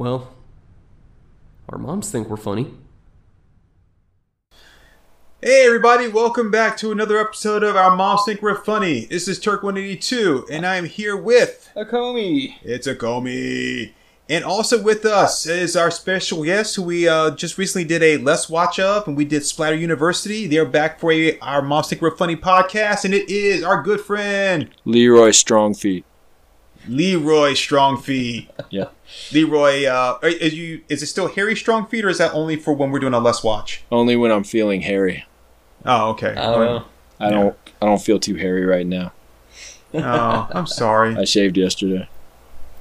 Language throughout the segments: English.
Well, our moms think we're funny. Hey everybody, welcome back to another episode of Our Moms Think We're Funny. This is Turk182, and I'm here with Akomi. It's Akomi. And also with us is our special guest who we uh, just recently did a Let's Watch of, and we did Splatter University. They're back for a Our Moms Think We're Funny podcast, and it is our good friend Leroy Strongfeet. Leroy Strongfeet. Yeah. Leroy, uh, is you is it still Harry Strongfeet, or is that only for when we're doing a Let's Watch? Only when I'm feeling hairy. Oh, okay. I don't know. I don't I don't feel too hairy right now. Oh, I'm sorry. I shaved yesterday.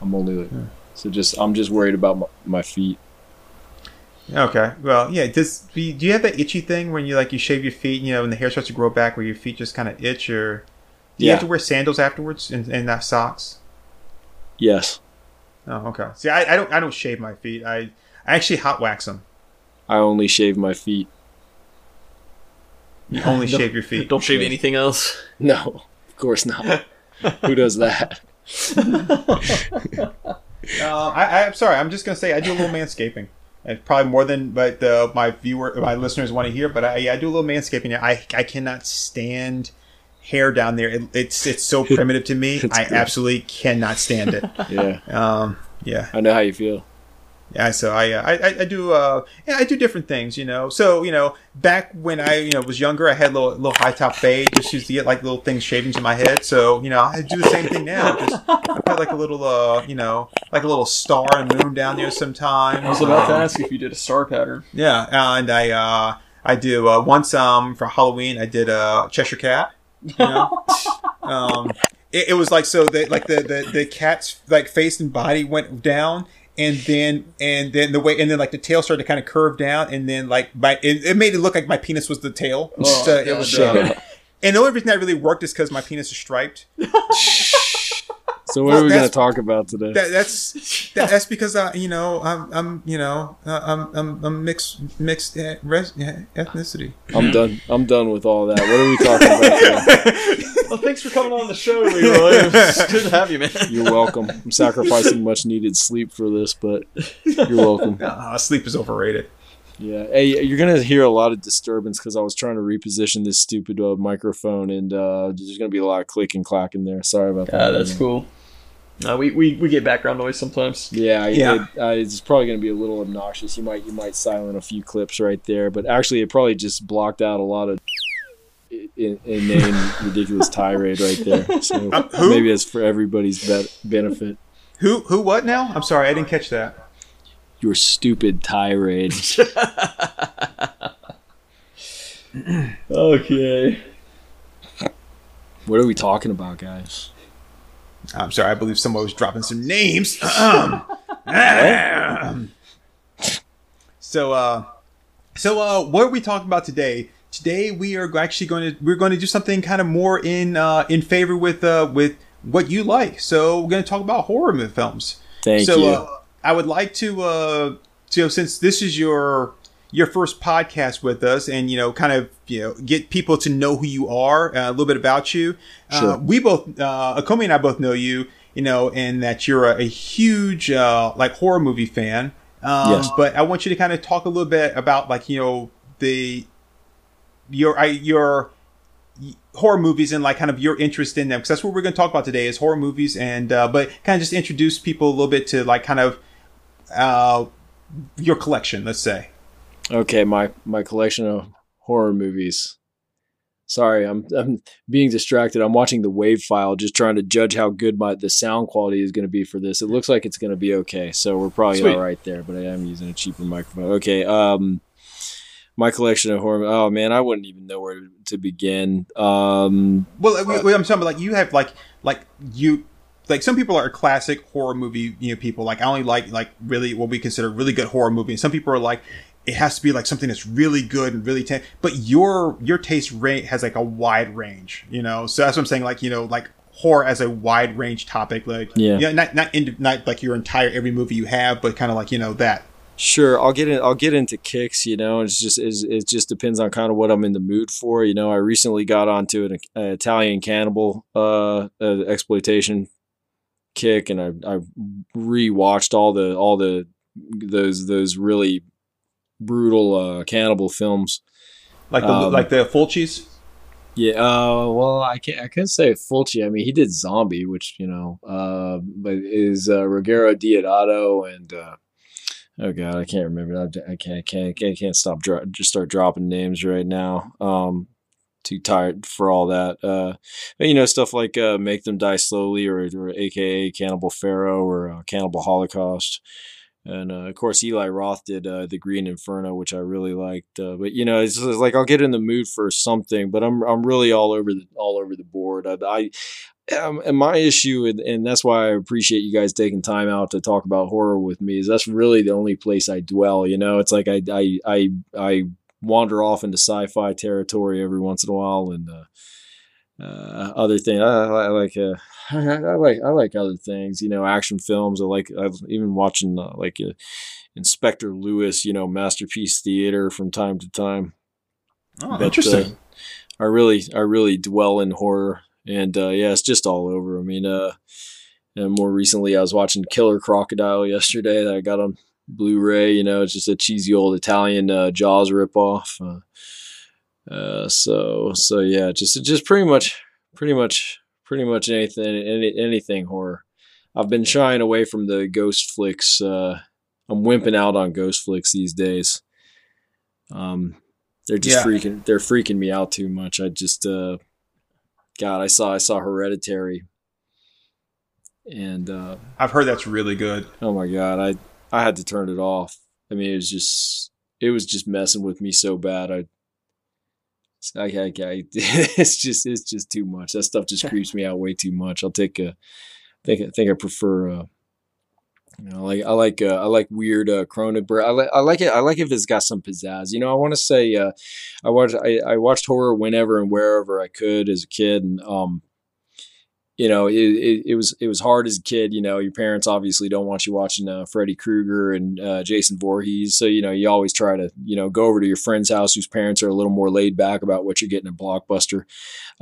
I'm only like so just I'm just worried about my, my feet. Okay. Well, yeah. Does do you have that itchy thing when you like you shave your feet, you know, and the hair starts to grow back, where your feet just kind of itch, or do you Yeah. have to wear sandals afterwards and, and not socks? Yes. Oh, okay. See, I, I don't I don't shave my feet. I I actually hot wax them. I only shave my feet. You only Don't- shave your feet. Don't shave anything else. No, of course not. Who does that? Uh, I, I I'm sorry. I'm just gonna say I do a little manscaping. It's probably more than but uh, my viewer my listeners want to hear. But I yeah, I do a little manscaping. I I cannot stand hair down there. It, it's it's so primitive to me. I good. absolutely cannot stand it. Yeah. Um. Yeah. I know how you feel. Yeah, so I, uh, I I- I do uh yeah I do different things you know so you know back when I you know was younger I had little little high top fade just used to get like little things shavings in my head so you know I do the same thing now just I put like a little uh you know like a little star and moon down there sometimes I was about to Um, ask if you did a star pattern. yeah and I uh I do uh once um for Halloween I did a Cheshire cat you know? Um it, it was like so that like the, the the cat's like face and body went down and then and then the way and then like the tail started to kind of curve down and then like my it, it made it look like my penis was the tail. Oh, so it was uh, and the only reason that really worked is because my penis is striped So what Well, are we gonna talk about today? that, that's that, that's because I you know I'm I'm you know uh, I'm I'm, I'm mixed mixed res, uh, ethnicity I'm done. I'm done with all that. What are we talking about today? Well, thanks for coming on the show, Leroy. It's good to have you, man. You're welcome. I'm sacrificing much needed sleep for this, but you're welcome. uh, sleep is overrated Yeah. Hey, you're gonna hear a lot of disturbance because I was trying to reposition this stupid uh, microphone, and uh, there's gonna be a lot of click and clack in there. Sorry about that. Yeah, that's cool. Uh, we, we, we get background noise sometimes. Yeah, Yeah. It, uh, it's probably gonna be a little obnoxious. You might you might silent a few clips right there, but actually, it probably just blocked out a lot of in- inane ridiculous tirade right there. So who? maybe it's for everybody's be- benefit. who who what now I'm sorry I didn't catch that Your stupid tirade. Okay. what are we talking about, guys? I'm sorry I believe someone was dropping some names. Um, so uh so uh what are we talking about today? Today we are actually going to we're going to do something kind of more in uh in favor with uh with what you like. So we're going to talk about horror films. Thank so you. Uh, I would like to uh so since this is your your first podcast with us and you know kind of you know get people to know who you are uh, a little bit about you Sure. uh, we both uh Akomi and I both know you you know and that you're a, a huge uh like horror movie fan um Yes. but I want you to kind of talk a little bit about like you know the your I your horror movies and like kind of your interest in them because that's what we're going to talk about today is horror movies and uh, but kind of just introduce people a little bit to like kind of uh your collection let's say Okay, my my collection of horror movies. Sorry, I'm I'm being distracted. I'm watching the wave file, just trying to judge how good my the sound quality is going to be for this. It looks like it's going to be okay, so we're probably Sweet. all right there. But I am using a cheaper microphone. Okay, um, my collection of horror. Oh man, I wouldn't even know where to begin. Um, well we, we- i'm talking about like you have like like you like some people are classic horror movie you know people like i only like like really what we consider really good horror movie and some people are like it has to be like something that's really good and really ten- but your your taste rate has like a wide range you know so that's what i'm saying like you know like horror as a wide range topic like Yeah. you know, not not in, not like your entire every movie you have but kind of like you know that Sure, I'll get in. I'll get into kicks. You know, it's just it's, it just depends on kind of what I'm in the mood for. You know, I recently got onto an, uh Italian cannibal uh, uh, exploitation kick, and I I rewatched all the all the those those really brutal uh, cannibal films. Like the Um, like the Fulcis. Yeah, uh, well, I can't I can't say Fulci. I mean, he did Zombie, which you know, uh, but is uh, Ruggero Deodato and uh, oh god, I can't remember. I, I can't can't can't, can't stop dro- just start dropping names right now. Um, too tired for all that. Uh, but you know, stuff like uh, Make Them Die Slowly or, or AKA Cannibal Ferox or uh, Cannibal Holocaust. And uh, of course, Eli Roth did uh, the Green Inferno, which I really liked. Uh, but you know, it's, just like I'll get in the mood for something, but I'm I'm really all over the all over the board. I, I um, and my issue, and, and that's why I appreciate you guys taking time out to talk about horror with me. Is that's really the only place I dwell. You know, it's like I I I I wander off into sci-fi territory every once in a while, and uh, other things. I, I like uh, I like I like other things. You know, action films. I like I've even watching uh, like uh, Inspector Lewis. You know, masterpiece theater from time to time. Oh, But, interesting. uh, I really I really dwell in horror, and uh, yeah, it's just all over. I mean, uh, and more recently, I was watching Killer Crocodile yesterday that I got on Blu-ray. You know, it's just a cheesy old Italian uh, Jaws ripoff. Uh, uh, so so yeah, just just pretty much pretty much pretty much anything any, anything horror. I've been shying away from the ghost flicks. Uh, I'm wimping out on ghost flicks these days. Um, they're just Yeah. freaking they're freaking me out too much. I just uh, God, I saw I saw Hereditary, and uh, I've heard that's really good. oh my God, I I had to turn it off. I mean, it was just it was just messing with me so bad. I I, I, I it's just it's just too much. That stuff just creeps me out way too much. I'll take a think I think I prefer uh you know, like I like uh, I like weird uh, Cronenberg. I like I like it. I like if it's got some pizzazz. You know, I want to say uh, I watched I, I watched horror whenever and wherever I could as a kid, and um, you know, it, it, it was it was hard as a kid. You know, your parents obviously don't want you watching uh, Freddy Krueger and uh, Jason Voorhees, so you know you always try to you know go over to your friend's house whose parents are a little more laid back about what you're getting at Blockbuster.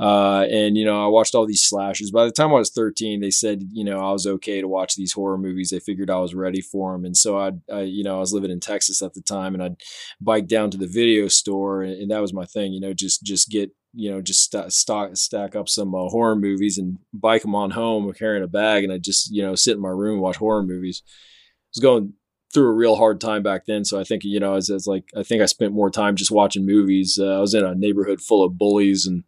Uh, and you know, I watched all these slashers. By the time I was 13, they said you know I was okay to watch these horror movies. They figured I was ready for them, and so I, I you know, I was living in Texas at the time, and I'd bike down to the video store, and, and that was my thing. You know, just just get you know just st- stock stack up some uh, horror movies and bike them on home carrying a bag, and I just you know sit in my room and watch horror movies. I was going through a real hard time back then, so I think you know as, as like I think I spent more time just watching movies. Uh, I was in a neighborhood full of bullies and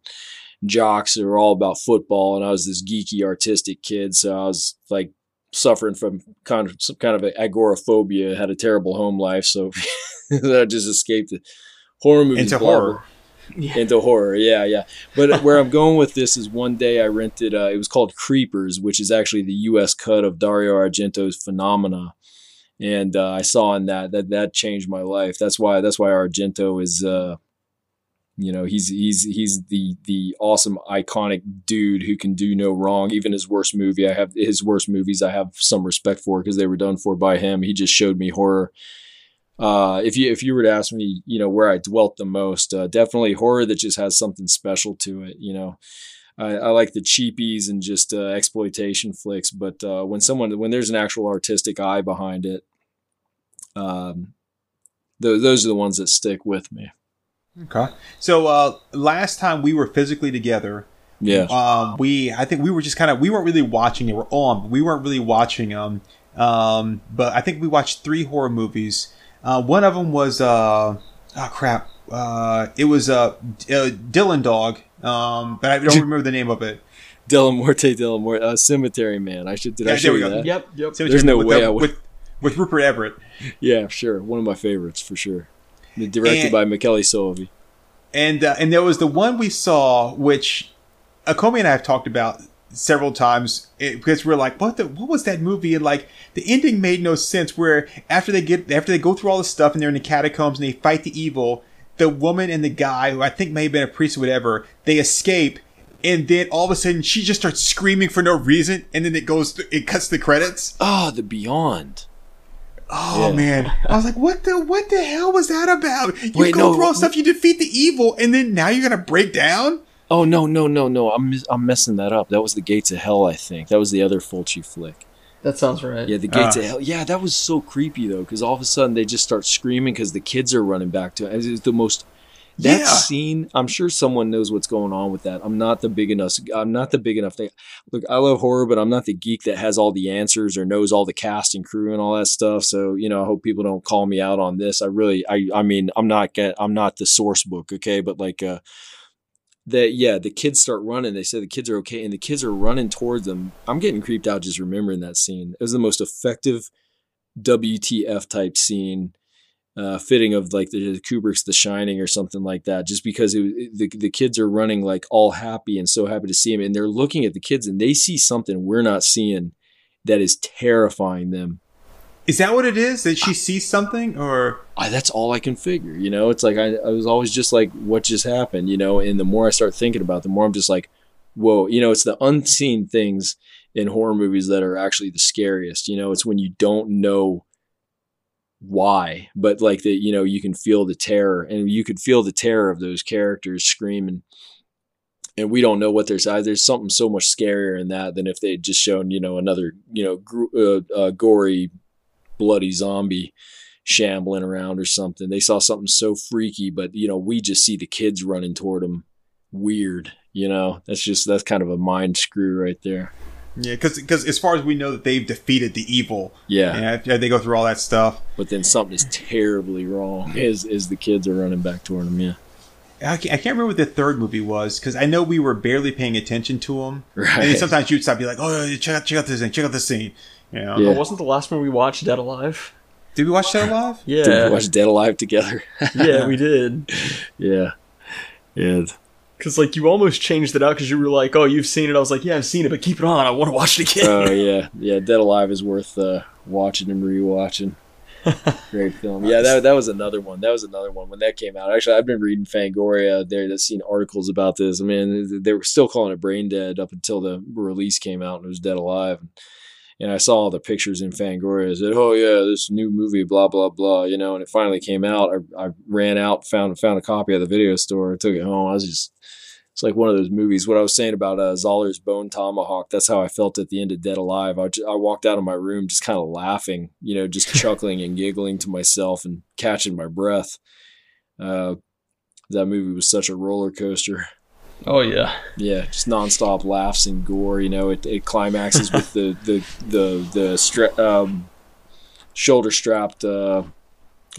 jocks that were all about football, and I was this geeky artistic kid, so I was like suffering from kind of some kind of agoraphobia. Had a terrible home life, so I just escaped the horror movies. Into blah, horror. into horror. Yeah yeah. But where i'm going with this is one day i rented uh, it was called creepers which is actually the us cut of dario argento's phenomena. And uh, i saw in that that that changed my life. That's why that's why argento is uh you know he's he's he's the the awesome iconic dude who can do no wrong. Even his worst movie i have his worst movies i have some respect for because they were done for by him. He just showed me horror uh, if you if you were to ask me, you know, where I dwelt the most, uh, definitely horror that just has something special to it. You know, I, I like the cheapies and just uh, exploitation flicks, but uh, when someone when there's an actual artistic eye behind it, um, th- those are the ones that stick with me. Okay. So uh, last time we were physically together, Yeah, um, we I think we were just kind of we weren't really watching it. We're on, but we weren't really watching them. Um, but I think we watched three horror movies. Uh, one of them was uh, oh crap. Uh, it was uh, D- uh, Dylan Dog. Um, but I don't remember the name of it. Dellamorte Dellamore, uh, Cemetery Man. I should did I show there we you go. that? Yep, yep. There's no with way the- I would- with with Rupert Everett. Yeah, sure. One of my favorites for sure. Directed And- by Michele Soavi. And uh, and there was the one we saw, which Akomi and I have talked about several times it, because we're like, what the what was that movie? And like the ending made no sense. Where after they get after they go through all this stuff and they're in the catacombs and they fight the evil, the woman and the guy who I think may have been a priest or whatever, they escape. And then all of a sudden, she just starts screaming for no reason, and then it goes, it cuts the credits. Oh, The Beyond. Oh Yeah. man, I was like, what the what the hell was that about? You Wait, go no, through all what- stuff, you defeat the evil, and then now you're gonna break down. Oh no no no no! I'm I'm messing that up. That was the Gates of Hell, I think. That was the other Fulci flick. That sounds right. Yeah, the gates Ah. of hell. Yeah, that was so creepy though, because all of a sudden they just start screaming because the kids are running back to it. It's the most. That Yeah. scene, I'm sure someone knows what's going on with that. I'm not the big enough. I'm not the big enough thing. Look, I love horror, but I'm not the geek that has all the answers or knows all the cast and crew and all that stuff. So you know, I hope people don't call me out on this. I really, I, I mean, I'm not get, I'm not the source book, okay? But like, uh, that yeah, the kids start running. They say the kids are okay, and the kids are running towards them. I'm getting creeped out just remembering that scene. It was the most effective WTF type scene, uh, fitting of like the Kubrick's The Shining or something like that. Just because it- the the kids are running like all happy and so happy to see him, and they're looking at the kids and they see something we're not seeing that is terrifying them. Is that what it is? That she sees something, or I, that's all I can figure. You know, it's like I, I was always just like, what just happened? You know, and the more I start thinking about, it, the more I'm just like, whoa. You know, it's the unseen things in horror movies that are actually the scariest. You know, it's when you don't know why, but like that, you know, you can feel the terror, and you could feel the terror of those characters screaming. And we don't know what there's. There's something so much scarier in that than if they had just shown, you know, another, you know, gr- uh, uh, gory, bloody zombie shambling around or something. They saw something so freaky, but you know, we just see the kids running toward them. Weird, you know. That's just that's kind of a mind screw right there. yeah, because as far as we know that they've defeated the evil, Yeah, and yeah, they go through all that stuff. but then something is terribly wrong as as the kids are running back toward them. Yeah, I can't, I can't remember what the third movie was because I know we were barely paying attention to them. Right. And sometimes you'd stop, and be like, "Oh, check out, check out this scene, check out this scene." You know? Yeah. Oh, wasn't the last one we watched Dead Alive? Did we watch Dead Alive? Yeah. Did we watch Dead Alive together? yeah, we did. yeah, yeah. Because like you almost changed it out because you were like, "Oh, you've seen it." I was like, "Yeah, I've seen it, but keep it on. I want to watch it again." Oh yeah, yeah. Dead Alive is worth uh, watching and rewatching. Great film. Yeah, that that was another one. That was another one when that came out. Actually, I've been reading Fangoria there. That's seen articles about this. I mean, they were still calling it Brain Dead up until the release came out and it was Dead Alive. And I saw all the pictures in Fangoria. I said, "Oh yeah, this new movie, blah blah blah," you know. And it finally came out. I, I ran out, found found a copy at the video store, took it home. I was just it's like one of those movies. What I was saying about uh, Zahler's Bone Tomahawk, that's how I felt at the end of Dead Alive. I, walked out of my room just kind of laughing, you know, just chuckling and giggling to myself and catching my breath. Uh, that movie was such a roller coaster. Oh yeah. Yeah, just nonstop laughs and gore. You know, it, it climaxes with the the the the stra- um, shoulder strapped uh,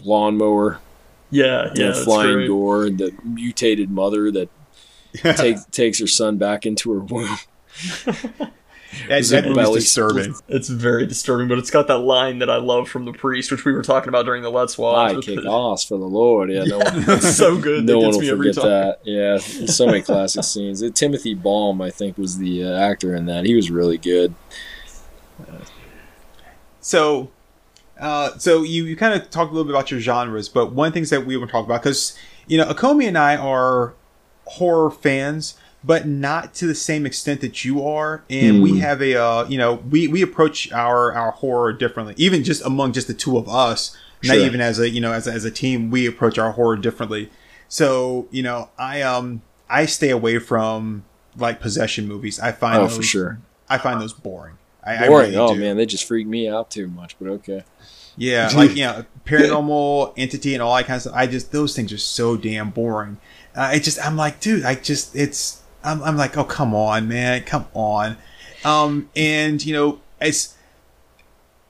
lawnmower, Yeah, you yeah. know, flying great. gore, and the mutated mother that takes takes her son back into her womb. That, Is that movie's disturbing. It's very disturbing, but it's got that line that I love from the priest, which we were talking about during the Let's Watch. I with kick the- ass for the Lord. Yeah, no one, It's so good. no that one gets will me every forget time. that. Yeah, so many classic scenes. Uh, Timothy Balme, I think, was the uh, actor in that. He was really good. So, uh, so you, you kind of talked a little bit about your genres, but one of the things that we want to talk about because you know Akomi and I are horror fans, but not to the same extent that you are, and we Hmm. have a uh, you know we we approach our our horror differently, even just among just the two of us. Not even as a you know as a, as a team, we approach our horror differently. So you know I um I stay away from like possession movies. I find Oh, those, for sure. I find those boring. I, Boring. I really oh do. man, they just freak me out too much. But okay. Yeah, like you know, paranormal entity and all that kind of stuff. I just those things are so damn boring. Uh, it just I'm like, dude, I just it's I'm I'm like, oh come on, man, come on. Um, and you know, it's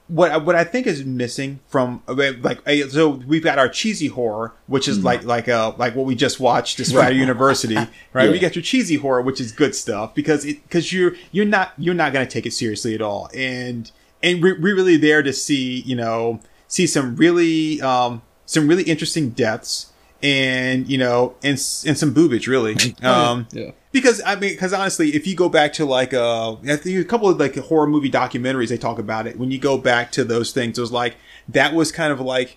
what I- what I think is missing from like so we've got our cheesy horror, which is like like uh like what we just watched this Friday University, right? We got your cheesy horror, which is good stuff because it because you're you're not you're not gonna take it seriously at all, and and we're, we're really there to see you know see some really um some really interesting deaths and you know and and some boobage really um Yeah. because I mean, because honestly, if you go back to like uh, a couple of like horror movie documentaries, they talk about it. When you go back to those things, it was like that was kind of like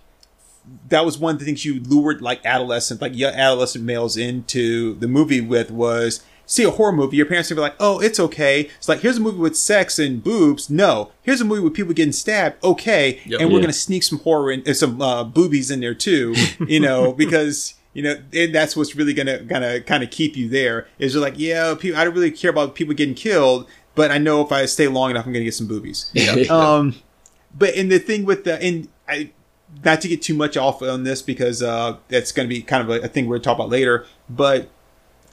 that was one of the things you lured like adolescent, like young adolescent males into the movie with was see a horror movie. Your parents would be like, "Oh, it's okay." It's like here's a movie with sex and boobs. No, here's a movie with people getting stabbed. Okay, Yep. and we're Yeah. gonna sneak some horror and uh, some uh, boobies in there too. You know, because you know, and that's what's really gonna gonna kind of keep you there. Is you're like, yeah, people, I don't really care about people getting killed. but I know if I stay long enough, I'm gonna get some boobies. Yeah. Um, but and the thing with the and I not to get too much off on this because uh that's going to be kind of a, a thing we're going to talk about later. But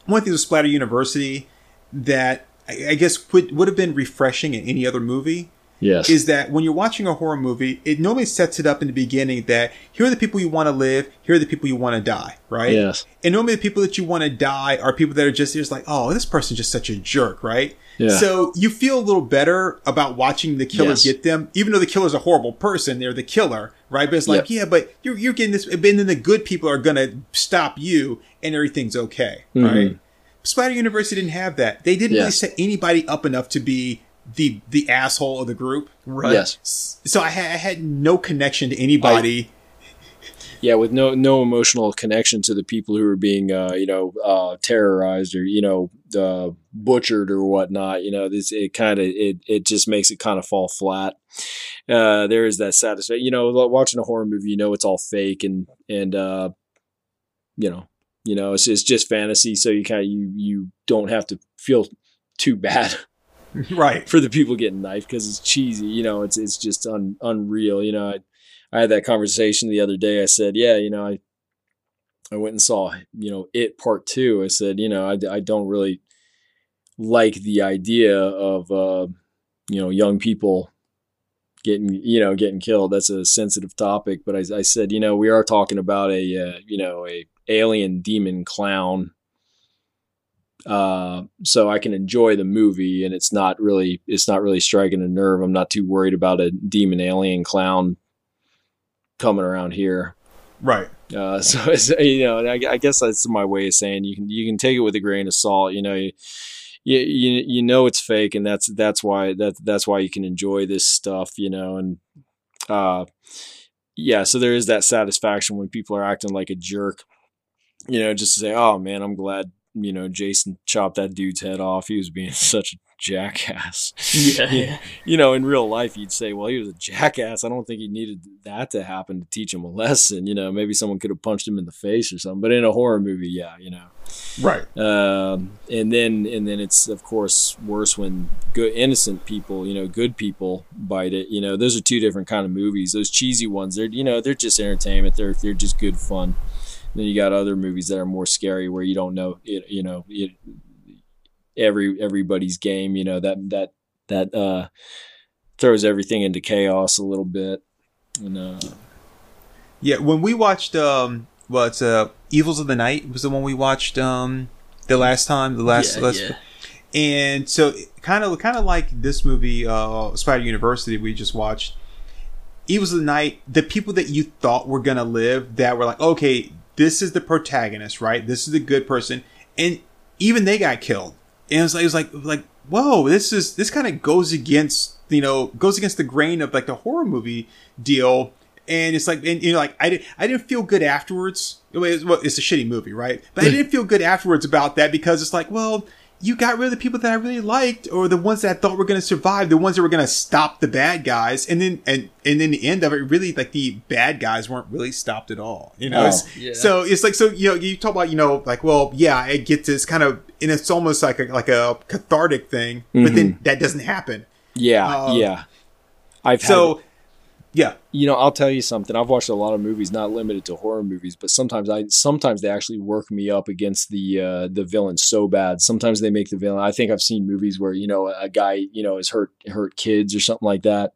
one thing with Splatter University that I, I guess would would have been refreshing in any other movie yes. is that when you're watching a horror movie, it normally sets it up in the beginning that here are the people you want to live, here are the people you want to die, right? yes. And normally the people that you want to die are people that are just, just like, oh, this person's just such a jerk, right? Yeah. So you feel a little better about watching the killer Yes. get them, even though the killer's a horrible person, they're the killer, right? But it's like, yeah, but you're, you're getting this, and then the good people are going to stop you and everything's okay, Mm-hmm. right? Splatter University didn't have that. They didn't really set anybody up enough to be the the asshole of the group. Right. Yes. So I had, I had no connection to anybody. Yeah, with no no emotional connection to the people who are being, uh, you know, uh, terrorized or you know, uh, butchered or whatnot. You know, this it kind of it it just makes it kind of fall flat. Uh, there is that satisfaction. You know, watching a horror movie, you know, it's all fake and and uh, you know, you know, it's it's just fantasy. So you kind of you you don't have to feel too bad right. for the people getting knifed because it's cheesy. You know, it's it's just un, unreal. You know, I, had that conversation the other day. I said, yeah, you know, I I went and saw you know it part two. I said, you know, I, I don't really like the idea of uh, you know young people getting you know getting killed. That's a sensitive topic, but I, I said, you know, we are talking about a uh, you know a alien demon clown uh, so I can enjoy the movie, and it's not really it's not really striking a nerve. I'm not too worried about a demon alien clown coming around here. Right. Uh, so it's, you know, I, I guess that's my way of saying you can you can take it with a grain of salt. You know, you, you you you know it's fake, and that's that's why that that's why you can enjoy this stuff. You know, and uh, yeah, so there is that satisfaction when people are acting like a jerk. You know, just to say, oh man, I'm glad you know Jason chopped that dude's head off. He was being such a jackass. Yeah. Yeah. you know, in real life, you'd say, well, he was a jackass. I don't think he needed that to happen to teach him a lesson. You know, maybe someone could have punched him in the face or something. But in a horror movie, yeah, you know. Right. Um, and then, and then it's of course worse when good, innocent people, you know, good people bite it. You know, those are two different kind of movies. Those cheesy ones, they're, you know, they're just entertainment. They're, they're just good fun. then you got other movies that are more scary where you don't know, it, you know, it, every everybody's game. You know that that that uh, throws everything into chaos a little bit. And uh, Yeah. When we watched, um, well, it's uh, Evils of the Night was the one we watched, um, the last time, the last, Yeah, last yeah. and so kind of, kind of like this movie, uh, Splatter University we just watched. Evils of the Night, the people that you thought were gonna live, that were like, okay, this is the protagonist, right? This is the good person, and even they got killed. And it was like, it was like, like, whoa, this is this kind of goes against, you know, goes against the grain of like the horror movie deal. And it's like, and you know, like I didn't, I didn't feel good afterwards. Well, it's, well, it's a shitty movie, right? But I didn't feel good afterwards about that because it's like, well, you got rid of the people that I really liked, or the ones that I thought were going to survive, the ones that were going to stop the bad guys, and then and and in the end of it, really, like the bad guys weren't really stopped at all. You know, Oh, It's- yeah. so it's like so you know you talk about you know like well yeah I get this kind of and it's almost like a like a cathartic thing, but then that doesn't happen. yeah, Uh, yeah. I've So had, yeah, you know, I'll tell you something. I've watched a lot of movies, not limited to horror movies, but sometimes I sometimes they actually work me up against the uh, the villain so bad. Sometimes they make the villain. I think I've seen movies where you know a guy you know has hurt hurt kids or something like that.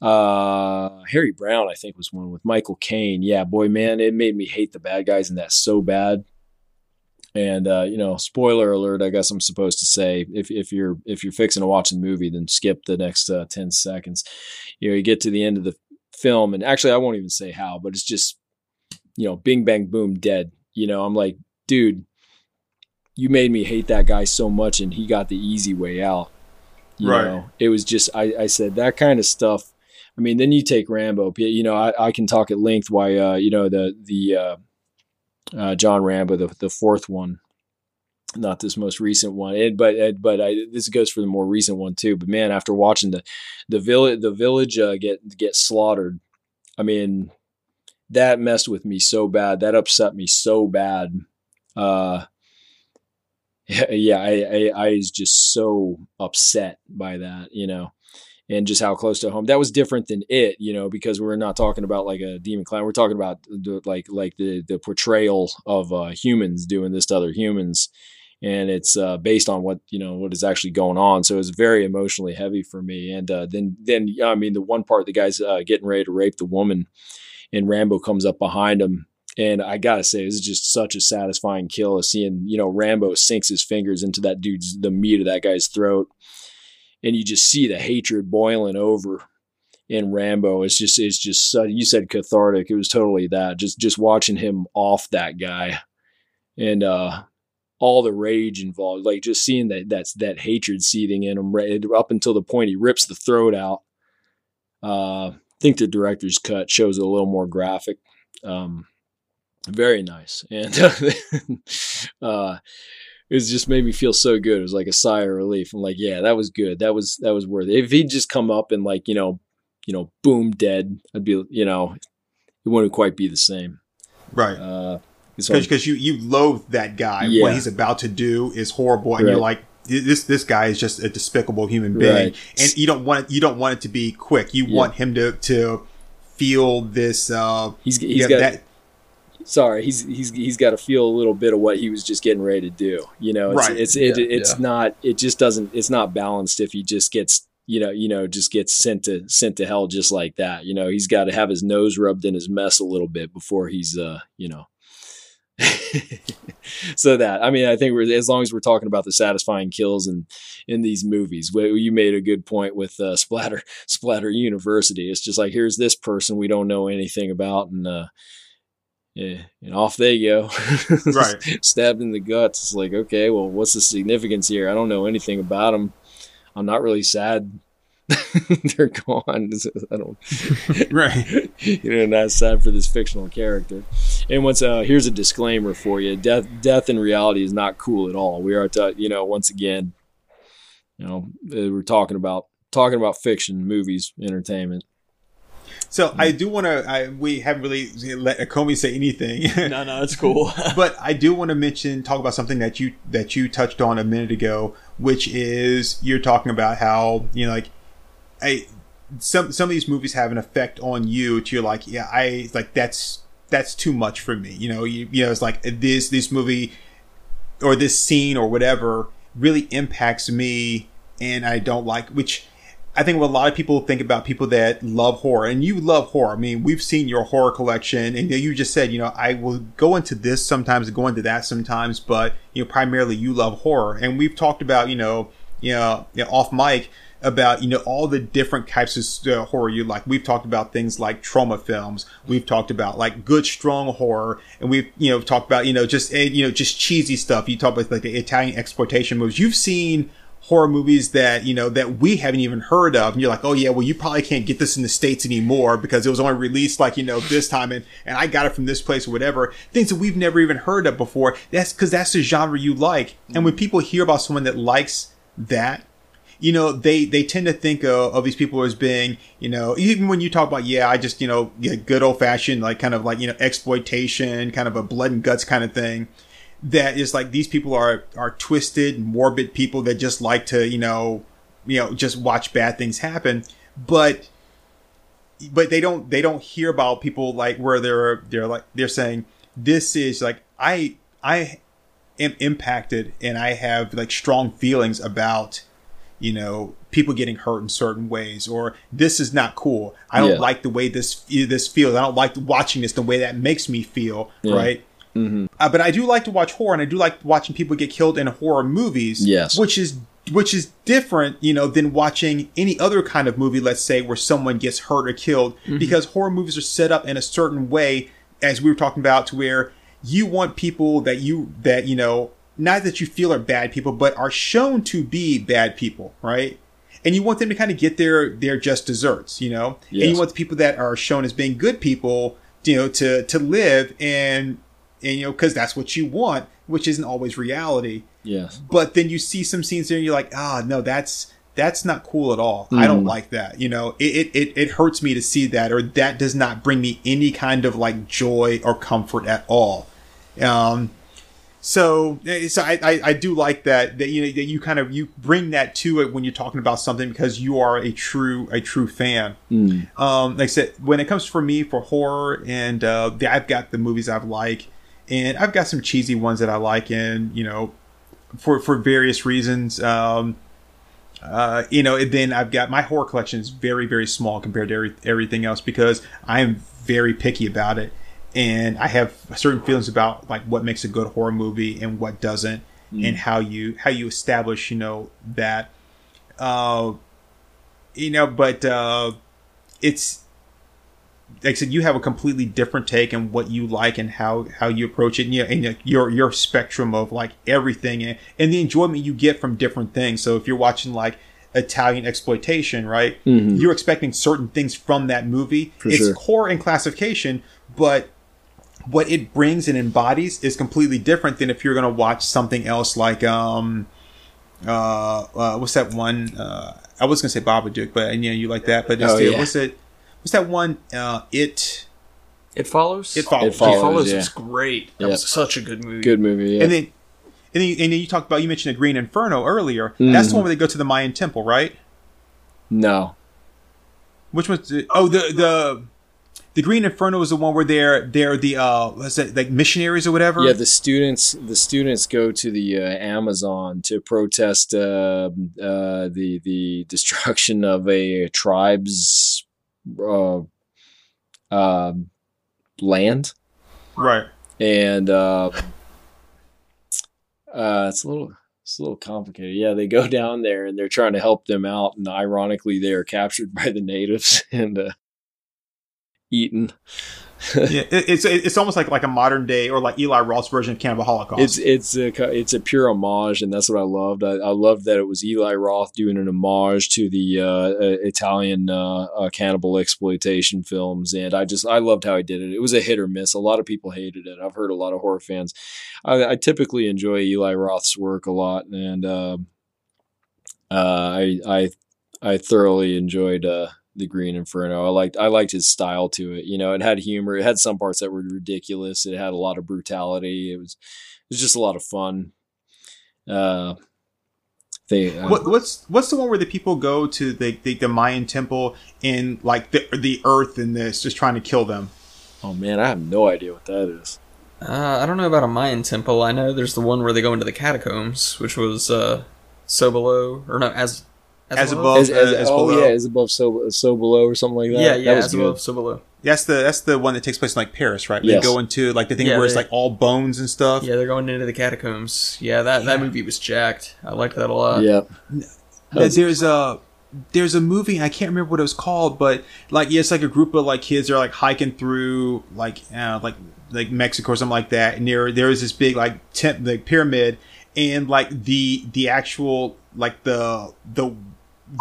Uh, Harry Brown, I think, was one with Michael Caine. Yeah, boy, man, it made me hate the bad guys in that so bad. And uh, you know, spoiler alert. I guess I'm supposed to say if if you're if you're fixing to watch the movie, then skip the next uh, ten seconds. You know, you get to the end of the film, and actually, I won't even say how, but it's just you know, Bing Bang Boom, dead. You know, I'm like, dude, you made me hate that guy so much, and he got the easy way out. You Right. know, it was just I, I said that kind of stuff. I mean, then you take Rambo. You know, I, I can talk at length why uh, you know the the uh, John Rambo, the the fourth one, not this most recent one. It, but it, but I, this goes for the more recent one too. But man, after watching the the village the village uh, get get slaughtered, I mean, that messed with me so bad. That upset me so bad. Uh, yeah, I, I, I was just so upset by that, you know, and just how close to home that was different than it, you know, because we're not talking about like a demon clown. We're talking about the, like, like the, the portrayal of uh, humans doing this to other humans. And it's uh, based on what, you know, what is actually going on. So it's very emotionally heavy for me. And uh, then, then, I mean, the one part, the guy's uh, getting ready to rape the woman and Rambo comes up behind him and I gotta say, this is just such a satisfying kill of seeing, you know, Rambo sinks his fingers into that dude's the meat of that guy's throat. And you just see the hatred boiling over in Rambo. It's just it's just such, you said cathartic. It was totally that. Just just watching him off that guy. And uh all the rage involved, like just seeing that that's that hatred seething in him right up until the point he rips the throat out. Uh I think the director's cut shows it a little more graphic. Um, very nice and uh it just made me feel so good. It was like a sigh of relief. I'm like yeah that was good. That was that was worth it if he'd just come up and like you know you know boom dead i'd be you know it wouldn't quite be the same. Right. Uh because you you loathe that guy. Yeah. what he's about to do is horrible and you're like this this guy is just a despicable human being. Right. and you don't want it you don't want it to be quick. You Yeah. want him to to feel this uh he's he's yeah, got that sorry he's he's he's got to feel a little bit of what he was just getting ready to do you know it's Right. it's it, Yeah, it's yeah. not it just doesn't it's not balanced if he just gets you know you know just gets sent to sent to hell just like that you know he's got to have his nose rubbed in his mess a little bit before he's uh you know so that i mean i think we're as long as we're talking about the satisfying kills in in these movies you made a good point with uh, splatter splatter university it's just like here's this person we don't know anything about and uh yeah, and off they go. Right. Stabbed in the guts. It's like, okay, well, what's the significance here? I don't know anything about them. I'm not really sad. They're gone. I don't. right you know, not sad for this fictional character. And once, uh, here's a disclaimer for you: death, death in reality is not cool at all. We are, ta- you know, once again, you know, uh, we're talking about talking about fiction, movies, entertainment. So i do want to we haven't really let Akomi say anything no, no, it's cool. but I do want to mention talk about something that you that you touched on a minute ago, which is you're talking about how you know like I some some of these movies have an effect on you to you're like yeah I like that's that's too much for me you know you you know it's like this this movie or this scene or whatever really impacts me and I don't like which I think what a lot of people think about people that love horror, and you love horror. I mean, we've seen your horror collection, and you just said, you know, I will go into this sometimes, go into that sometimes, but you know, primarily you love horror, and we've talked about, you know, you know, you know off mic about you know all the different types of uh, horror you like. We've talked about things like trauma films. We've talked about like good strong horror, and we've you know talked about you know just eh, you know just cheesy stuff. You talk about like the Italian exploitation movies. You've seen horror movies that you know that we haven't even heard of. And you're like oh yeah well you probably can't get this in the states anymore because it was only released like you know this time and and i got it from this place or whatever. Things that we've never even heard of before. That's because that's the genre you like. And when mm. people hear about someone that likes that you know they they tend to think of, of these people as being you know even when you talk about yeah i just you know good old fashioned like kind of like you know exploitation kind of a blood and guts kind of thing that is like these people are are twisted morbid people that just like to you know you know just watch bad things happen but but they don't they don't hear about people like where they're they're like they're saying this is like i i am impacted and i have like strong feelings about you know people getting hurt in certain ways or this is not cool i don't Yeah. like the way this this feels i don't like watching this the way that makes me feel Yeah. right Mm-hmm. uh, but I do like to watch horror, and I do like watching people get killed in horror movies. Yes. which is which is different, you know, than watching any other kind of movie. Let's say where someone gets hurt or killed, because horror movies are set up in a certain way, as we were talking about, to where you want people that you that you know, not that you feel are bad people, but are shown to be bad people, right? And you want them to kind of get their their just desserts, you know, and you want the people that are shown as being good people, you know, to to live and and you know because that's what you want which isn't always reality Yes. but then you see some scenes there and you're like ah no that's that's not cool at all i don't Mm. like that you know it, it it it hurts me to see that or that does not bring me any kind of like joy or comfort at all um so eh, so I, I I do like that that you know that you kind of you bring that to it when you're talking about something because you are a true a true fan. Mm. Um, like I said, when it comes for me for horror, and uh, I've got the movies I've like, and I've got some cheesy ones that I like, and you know, for for various reasons. Um, uh, you know, and then I've got my horror collection is very very small compared to every, everything else because I'm very picky about it, and I have certain feelings about like what makes a good horror movie and what doesn't, and how you how you establish you know that. Uh, you know, but uh, it's like I said, you have a completely different take on what you like and how how you approach it, and, you and your your spectrum of like everything and, and the enjoyment you get from different things. So if you're watching like Italian exploitation, right, Mhm. you're expecting certain things from that movie. For it's sure. core and classification, but what it brings and embodies is completely different than if you're going to watch something else like um uh, uh what's that one uh I was going to say Babadook, but you know you like that, but Oh, yeah. what's it what's that one uh it It follows. it follows, It Follows, It follows yeah. is great. That Yeah. was such a good movie. Good movie. Yeah. and then and then, and then you talked about you mentioned the Green Inferno earlier. Mm-hmm. That's the one where they go to the Mayan temple, right? no. Which was the, oh the the the Green Inferno is the one where they're they're the uh what's that like missionaries or whatever. Yeah, the students the students go to the uh, Amazon to protest uh, uh, the the destruction of a tribe's uh, um land, right. and uh, uh, it's a little it's a little complicated. Yeah, they go down there and they're trying to help them out, and ironically, they are captured by the natives and uh, eaten. yeah, it, it's it's almost like like a modern day or like Eli Roth's version of Cannibal Holocaust. It's it's a it's a pure homage, and that's what I loved. I, I loved that it was Eli Roth doing an homage to the uh, uh, Italian uh, uh, cannibal exploitation films, and I just I loved how he did it. It was a hit or miss. A lot of people hated it. I've heard a lot of horror fans. I, I typically enjoy Eli Roth's work a lot, and uh, uh, I I I thoroughly enjoyed uh, the Green Inferno. I liked I liked his style to it. You know, it had humor. It had some parts that were ridiculous. It had a lot of brutality. It was it was just a lot of fun. Uh, they uh, what, what's what's the one where the people go to the the, the Mayan temple and like the the earth and this just trying to kill them? oh man, I have no idea what that is. Uh, I don't know about a Mayan temple. I know there's the one where they go into the catacombs, which was uh, so below or no as As below? above. As, as, as oh below. yeah, as above, so so below, or something like that. Yeah, yeah, that was as good. above, so below. That's the that's the one that takes place in like Paris, right? They Yes. go into like the thing Yeah, where it's like all bones and stuff. Yeah, they're going into the catacombs. Yeah, that that movie was jacked. I liked that a lot. Yeah, Uh, there's a there's a movie I can't remember what it was called, but like yeah, it's like a group of like kids that are like hiking through like uh, like like Mexico or something like that, and there there is this big like tent like pyramid, and like the the actual like the the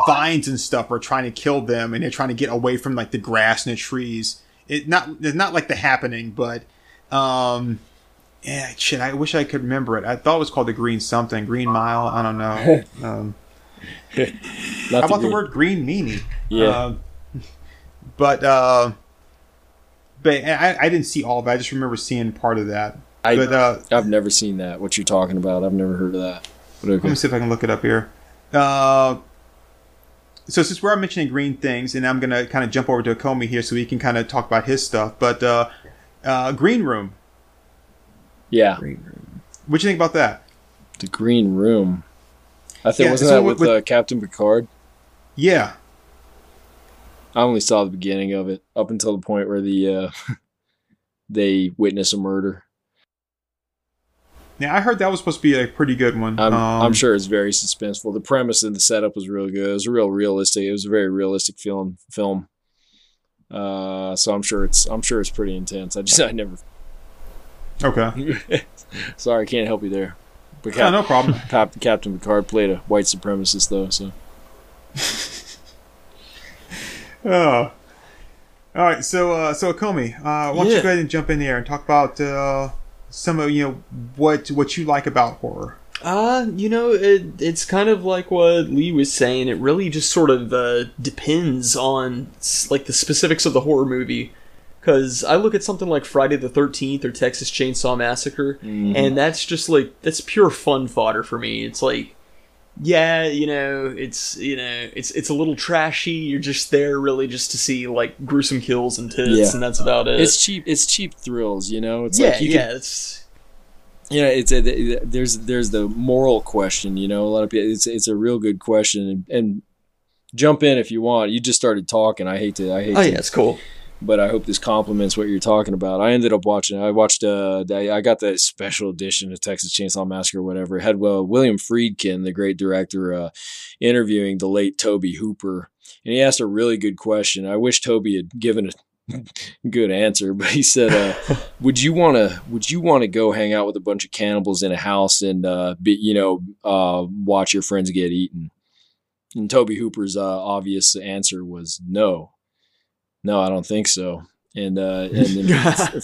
vines and stuff are trying to kill them, and they're trying to get away from like the grass and the trees. It not it's not like the happening, but um. Yeah, shit. I wish I could remember it. I thought it was called the Green something, Green Mile. I don't know. Um, how about the green- word green meanie? Yeah. Um, but uh, but I, I didn't see all of it. I just remember seeing part of that. I- but uh, I've never seen that. What you're talking about? I've never heard of that. But let me see if I can look it up here. Uh, so since we're mentioning green things, and I'm gonna kind of jump over to Comey here so he can kind of talk about his stuff. But uh, uh, Green Room, Yeah, what do you think about that? the Green Room. I think Yeah, wasn't so that with- with, uh, Captain Picard? Yeah, I only saw the beginning of it up until the point where the uh, they witness a murder. Yeah. I heard that was supposed to be a pretty good one. I'm, Um, I'm sure it's very suspenseful. The premise and the setup was really good. It was real realistic. It was a very realistic film. Film. Uh, so I'm sure it's I'm sure it's pretty intense. I just I never. Okay. Sorry, I can't help you there. But Yeah, no problem. Cap- Captain Picard played a white supremacist though, so Oh. All right, so uh, so Comey, uh, why don't you Yeah. go ahead and jump in there and talk about uh, some of you know what what you like about horror. Uh, you know, it, it's kind of like what Lee was saying. It really just sort of uh, depends on like the specifics of the horror movie. because I look at something like Friday the Thirteenth or Texas Chainsaw Massacre, Mhm. and that's just like that's pure fun fodder for me. It's like, yeah, you know, it's you know, it's it's a little trashy. You're just there really just to see like gruesome kills and tits, Yeah. and that's about it. It's cheap. It's cheap thrills. You know. It's yeah, like you yeah, Can, it's you know, it's a, there's there's the moral question. You know, a lot of people. It's it's a real good question, and, and jump in if you want. You just started talking. I hate to. I hate oh to yeah, it's cool. But I hope this complements what you're talking about. I ended up watching. I watched. Uh, I got the special edition of Texas Chainsaw Massacre, or whatever. It had uh, William Friedkin, the great director, uh, interviewing the late Tobe Hooper, and he asked a really good question. I wish Tobe had given a good answer, but he said, uh, "Would you want to? Would you want to go hang out with a bunch of cannibals in a house and uh, be, you know, uh, watch your friends get eaten?" And Tobe Hooper's uh, obvious answer was no no, I don't think so. And uh, and then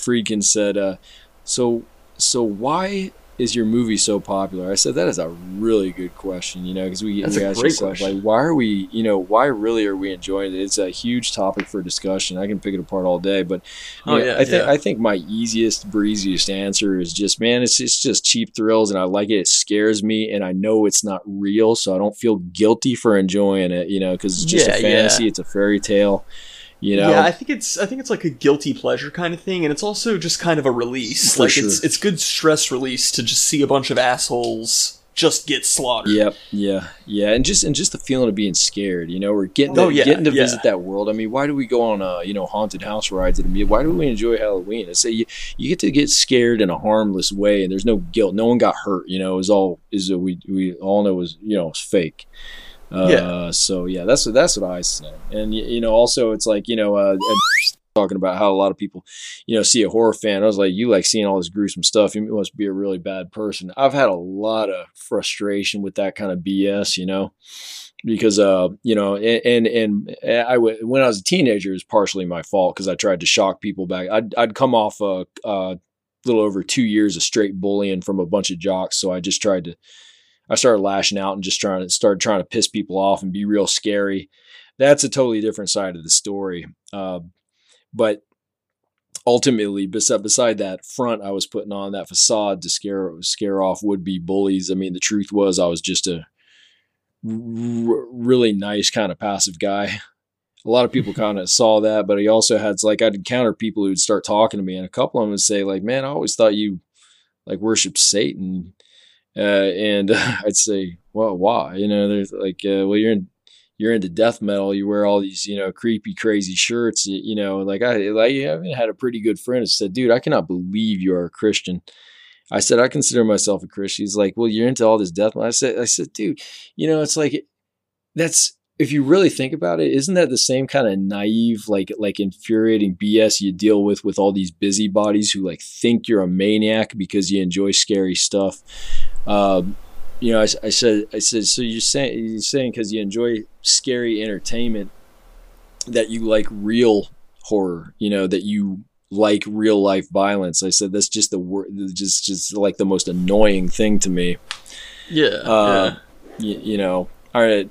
Friedkin said, uh, so so why is your movie so popular? I said that is a really good question, you know, because we, That's we ask ourselves question. like, why are we, you know, why really are we enjoying it? It's a huge topic for discussion. I can pick it apart all day, but Oh, know, yeah, I think yeah. I think my easiest, breeziest answer is just, man, it's it's just cheap thrills, and I like it. It scares me, and I know it's not real, so I don't feel guilty for enjoying it, you know, because it's just Yeah, a fantasy. It's a fairy tale. You know, Yeah, I think it's I think it's like a guilty pleasure kind of thing, and it's also just kind of a release. For like sure. it's it's good stress release to just see a bunch of assholes just get slaughtered. Yep, yeah, yeah, and just and just the feeling of being scared. You know, we're getting to, Oh, yeah, getting to yeah. visit that world. I mean, why do we go on uh, you know haunted house rides at a Why do we enjoy Halloween? I say you, you get to get scared in a harmless way, and there's no guilt. No one got hurt. You know, it was all is a, we we all know was you know it's fake. Uh, Yeah. So yeah, that's that's what I say. And you know, also it's like you know, uh, talking about how a lot of people, you know, see a horror fan. I was like, you like seeing all this gruesome stuff. You must be a really bad person. I've had a lot of frustration with that kind of BS. You know, because uh, you know, and and, and I w- when I was a teenager, it was partially my fault because I tried to shock people back. I'd I'd come off a. Uh, little over two years of straight bullying from a bunch of jocks. So I just tried to, I started lashing out and just trying to start trying to piss people off and be real scary. That's a totally different side of the story. Uh, but ultimately, beside, beside that front I was putting on, that facade to scare scare off would be bullies. I mean, the truth was I was just a r- really nice kind of passive guy. A lot of people kind of saw that, but he also had like I'd encounter people who'd start talking to me, and a couple of them would say like, "Man, I always thought you like worship Satan," uh, and I'd say, "Well, why?" You know, there's like, uh, "Well, you're in you're into death metal. You wear all these, you know, creepy, crazy shirts. You, know, like I like I had a pretty good friend who said, "Dude, I cannot believe you are a Christian." I said, "I consider myself a Christian." He's like, "Well, you're into all this death metal." I said, "I said, dude, you know, it's like that's." If you really think about it, isn't that the same kind of naive, like like infuriating BS you deal with with all these busybodies who like think you're a maniac because you enjoy scary stuff? Um, you know, I, I said, I said, so you're saying you're saying because you enjoy scary entertainment that you like real horror, you know, that you like real life violence. I said that's just the word, just just like the most annoying thing to me. Yeah. Uh, you, you know, all right,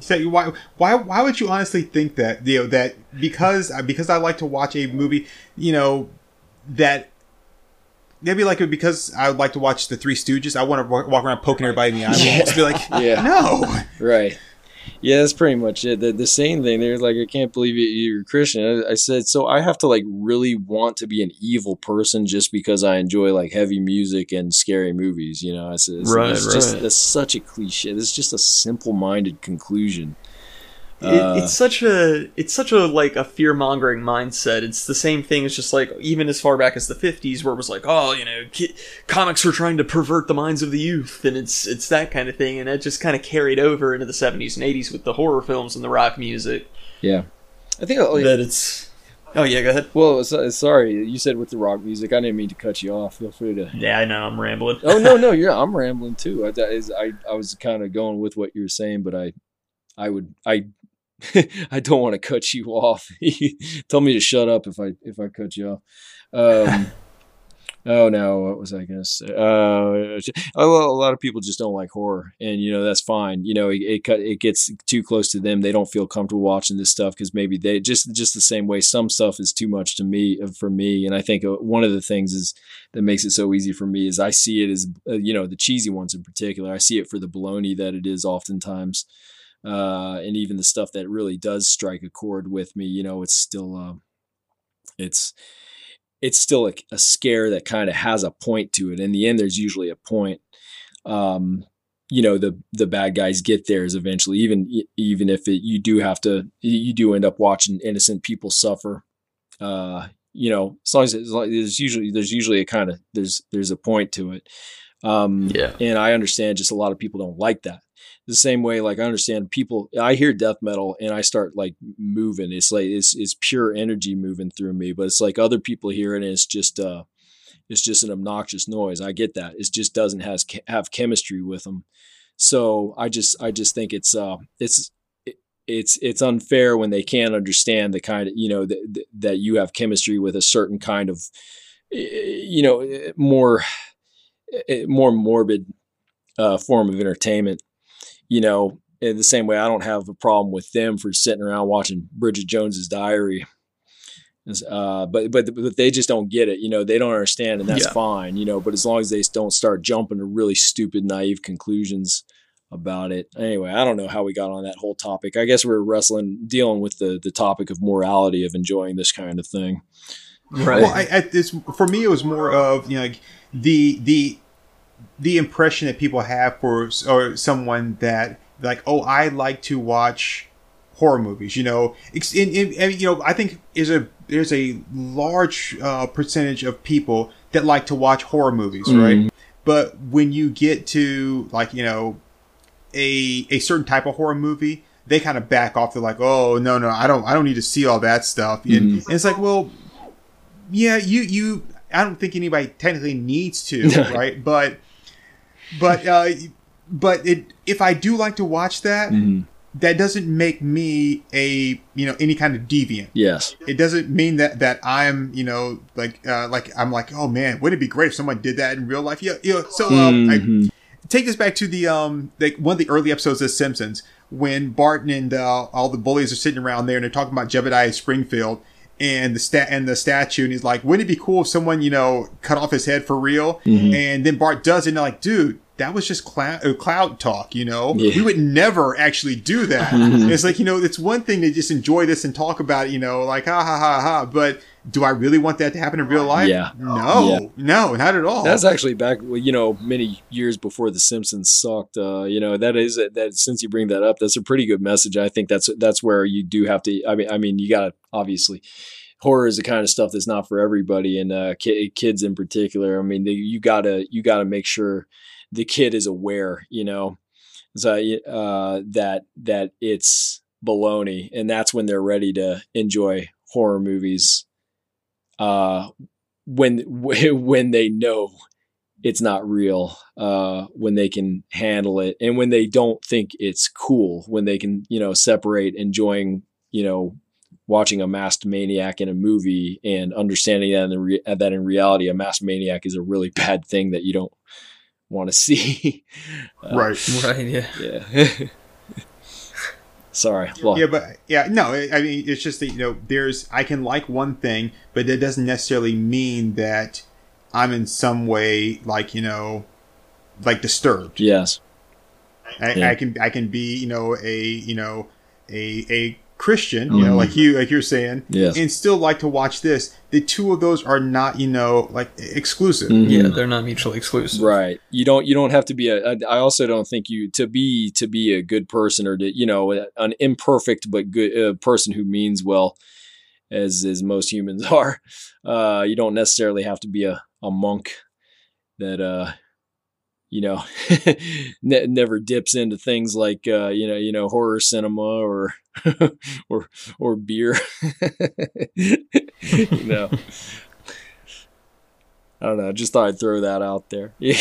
So why why why would you honestly think that you know that because because I like to watch a movie you know that maybe like because I would like to watch the Three Stooges I want to walk around poking everybody in the eye just be like Yeah. no right. Yeah, that's pretty much it. The, the same thing. They're like, I can't believe you- you're a Christian. I, I said, so I have to like really want to be an evil person just because I enjoy like heavy music and scary movies. You know, I said, it's, Right, it's just right. that's such a cliche. It's just a simple-minded conclusion. It, Uh, it's such a it's such a like a fear mongering mindset. It's the same thing It's just like even as far back as the fifties, where it was like, oh, you know, ki- comics were trying to pervert the minds of the youth, and it's it's that kind of thing, and that just kind of carried over into the seventies and eighties with the horror films and the rock music. yeah, I think. Oh, yeah. That it's oh yeah, go ahead. Well, sorry, you said with the rock music. I didn't mean to cut you off. Feel free to. Yeah, I know I'm rambling. oh no, no, you're. I'm rambling too. I, I, I was kind of going with what you were saying, but I, I would, I, I don't want to cut you off. Tell me to shut up if I if I cut you off. Um, Oh no, what was I gonna say? Uh, a lot of people just don't like horror, and you know that's fine. You know, it it, it gets too close to them. They don't feel comfortable watching this stuff because maybe they just just the same way some stuff is too much to me uh, for me. And I think uh, one of the things is that makes it so easy for me is I see it as uh, you know the cheesy ones in particular. I see it for the baloney that it is oftentimes, uh, and even the stuff that really does strike a chord with me. You know, it's still uh, it's it's still a, a scare that kind of has a point to it. In the end, there's usually a point. Um, you know, the the bad guys get theirs eventually, even even if it, you do have to, you do end up watching innocent people suffer. Uh, you know, as long as, as long there's usually there's usually a kind of there's there's a point to it. Um, yeah, and I understand just a lot of people don't like that the same way like i understand people i hear death metal and i start like moving. It's like it's, it's pure energy moving through me but it's like other people hear it and it's just uh it's just an obnoxious noise. I get that. It just doesn't has have chemistry with them. So i just i just think it's uh it's it's it's unfair when they can't understand the kind of you know that that you have chemistry with a certain kind of you know more more morbid uh, form of entertainment you know, in the same way, I don't have a problem with them for sitting around watching Bridget Jones's Diary. Uh, but but but they just don't get it. You know, they don't understand, and that's yeah. fine. You know, but as long as they don't start jumping to really stupid, naive conclusions about it. Anyway, I don't know how we got on that whole topic. I guess we are wrestling, dealing with the the topic of morality of enjoying this kind of thing. Right. Well, I, I, this, for me, it was more of you know like the the the impression that people have for or someone that like oh I like to watch horror movies you know? In, you know I think is a there's a large uh, percentage of people that like to watch horror movies mm. right? But when you get to like you know a a certain type of horror movie they kind of back off. They're like oh no no I don't I don't need to see all that stuff. Mm. and, and it's like well yeah you you I don't think anybody technically needs to right? But but uh, but it if I do like to watch that, mm-hmm. that doesn't make me a you know any kind of deviant. Yes, it doesn't mean that that I'm you know like uh, like I'm like oh man, wouldn't it be great if someone did that in real life? Yeah, yeah. So um, mm-hmm. I, take this back to the um like one of the early episodes of Simpsons when Barton and uh, all the bullies are sitting around there and they're talking about Jebediah Springfield and the stat and the statue and he's like wouldn't it be cool if someone you know cut off his head for real mm-hmm. and then bart does it and they're like dude that was just cloud, uh, cloud talk, you know? Yeah. We would never actually do that. Mm-hmm. it's like, you know, it's one thing to just enjoy this and talk about it, you know, like, ha ha ha ha. But do I really want that to happen in real life? Yeah. No, yeah. no, not at all. That's actually back, you know, many years before The Simpsons sucked. Uh, you know, that is, that since you bring that up, that's a pretty good message. I think that's, that's where you do have to, I mean, I mean, you got to obviously, horror is the kind of stuff that's not for everybody and uh, kids in particular. I mean, they, you gotta, you gotta make sure, the kid is aware, you know, so uh, that that it's baloney, and that's when they're ready to enjoy horror movies. Uh, when when they know it's not real, uh, when they can handle it, and when they don't think it's cool, when they can you know separate enjoying you know watching a masked maniac in a movie and understanding that in re- that in reality a masked maniac is a really bad thing that you don't want to see. Uh, right. Right. Yeah. Yeah. Sorry. Well, yeah, but yeah, no. I mean, it's just that you know, there's I can like one thing, but that doesn't necessarily mean that I'm in some way like you know, like disturbed. Yes. I, yeah. I can I can be you know a you know a a Christian, you mm. know, like mm-hmm. you like you're saying, yes. and still like to watch this. The two of those are not, you know, like exclusive. Mm-hmm. Yeah, they're not mutually exclusive. Right. You don't you don't have to be a I also don't think you to be to be a good person or to, you know, an imperfect but good uh, person who means well as as most humans are. Uh, you don't necessarily have to be a a monk that uh you know ne- never dips into things like uh, you know you know horror cinema or or or beer you know I don't know. I just thought I'd throw that out there. no,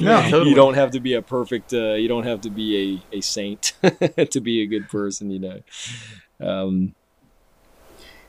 totally. You don't have to be a perfect. Uh, you don't have to be a, a saint to be a good person. You know. Um,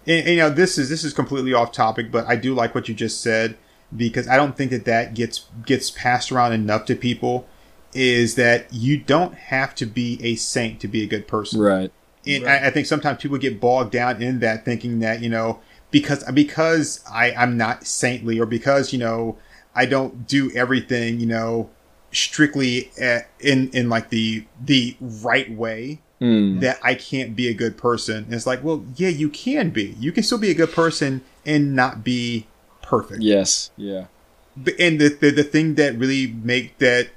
and, and, you know this is this is completely off topic, but I do like what you just said because I don't think that that gets gets passed around enough to people. Is that you don't have to be a saint to be a good person. Right. And I, I think sometimes people get bogged down in that, thinking that you know because because I I'm not saintly or because you know I don't do everything you know strictly at, in in like the the right way Mm. that I can't be a good person. And it's like, well, yeah, you can be. You can still be a good person and not be perfect. Yes. Yeah. And the, the the thing that really make that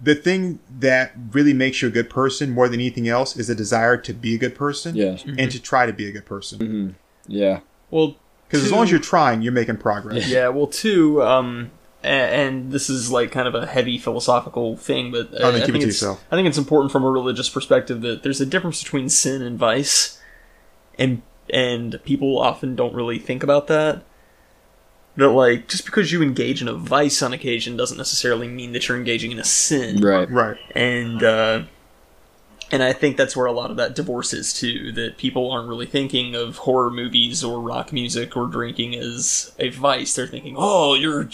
the thing that really makes you a good person more than anything else is a desire to be a good person Yes. and to try to be a good person. hmm Yeah. Well, Because as long as you're trying, you're making progress. yeah, well, two, um, a- and this is like kind of a heavy philosophical thing, but uh, Oh, then I keep it think to it's yourself. I think it's important from a religious perspective that there's a difference between sin and vice, and and people often don't really think about that. That like just because you engage in a vice on occasion doesn't necessarily mean that you're engaging in a sin, Right. Right. and uh, and I think that's where a lot of that divorce is too. That people aren't really thinking of horror movies or rock music or drinking as a vice. They're thinking, "Oh, you're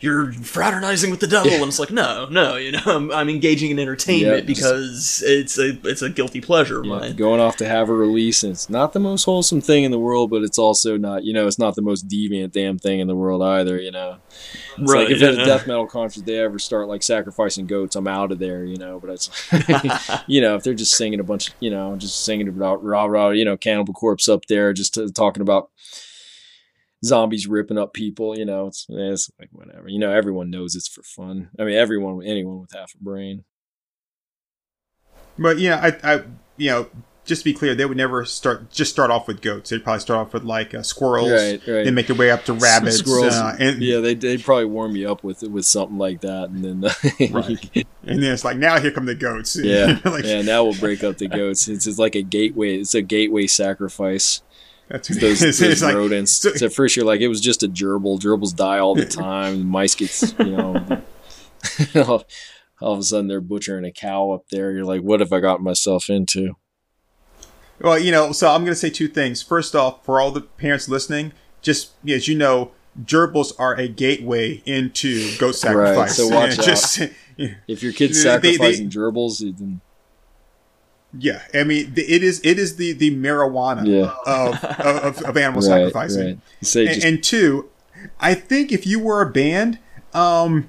you're fraternizing with the devil," and it's like, no, no, you know, I'm, I'm engaging in entertainment Yeah, just- because it's a it's a guilty pleasure Yeah, going off to have a release, and it's not the most wholesome thing in the world, but it's also not, you know, it's not the most deviant damn thing in the world either, you know. It's like if at a death metal concert they ever start like sacrificing goats, I'm out of there, you know. But it's, you know, if they're just singing a bunch, of, you know, just singing about rah rah, you know, Cannibal Corpse up there, just to, talking about zombies ripping up people, you know, it's it's like whatever, you know, everyone knows it's for fun. I mean, everyone, anyone with half a brain. But yeah, I, I, you know, just to be clear, they would never start just start off with goats. They'd probably start off with like uh, squirrels, Right, right. then make their way up to rabbits, Squirrels. uh, and Yeah, they they'd probably warm you up with with something like that, and then Right. and then it's like now here come the goats. yeah, like, yeah. Now we'll break up the goats. It's just like a gateway. It's a gateway sacrifice. that's It's those, it's, those it's like rodents. so- so at first you're like, it was just a gerbil. Gerbils die all the time. Mice gets you know. all, all of a sudden they're butchering a cow up there. You're like, what have I got myself into? Well, you know, so I'm going to say two things. First off, for all the parents listening, just as you know, gerbils are a gateway into goat sacrifice. so watch And out. just, If your kid's They- they- sacrificing gerbils, then yeah, I mean, the- it is it is the the marijuana Yeah. of, of of animal right, sacrificing. right. And, just and two, I think if you were a band, um,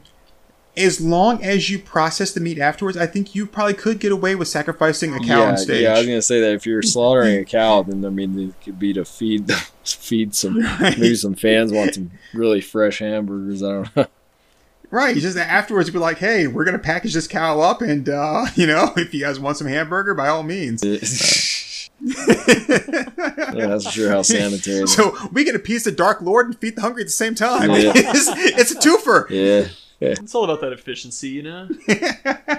as long as you process the meat afterwards, I think you probably could get away with sacrificing a cow yeah, on stage. yeah. I was gonna say that if you're slaughtering a cow, then I mean it could be to feed feed some maybe some fans want some really fresh hamburgers. I don't know. Right. Just afterwards, you'd be like, "Hey, we're gonna package this cow up, and uh, you know, if you guys want some hamburger, by all means." yeah, that's sure how sanitary. So we get a piece of Dark Lord and feed the hungry at the same time. Yeah. it's, it's a twofer. yeah. It's all about that efficiency, you know.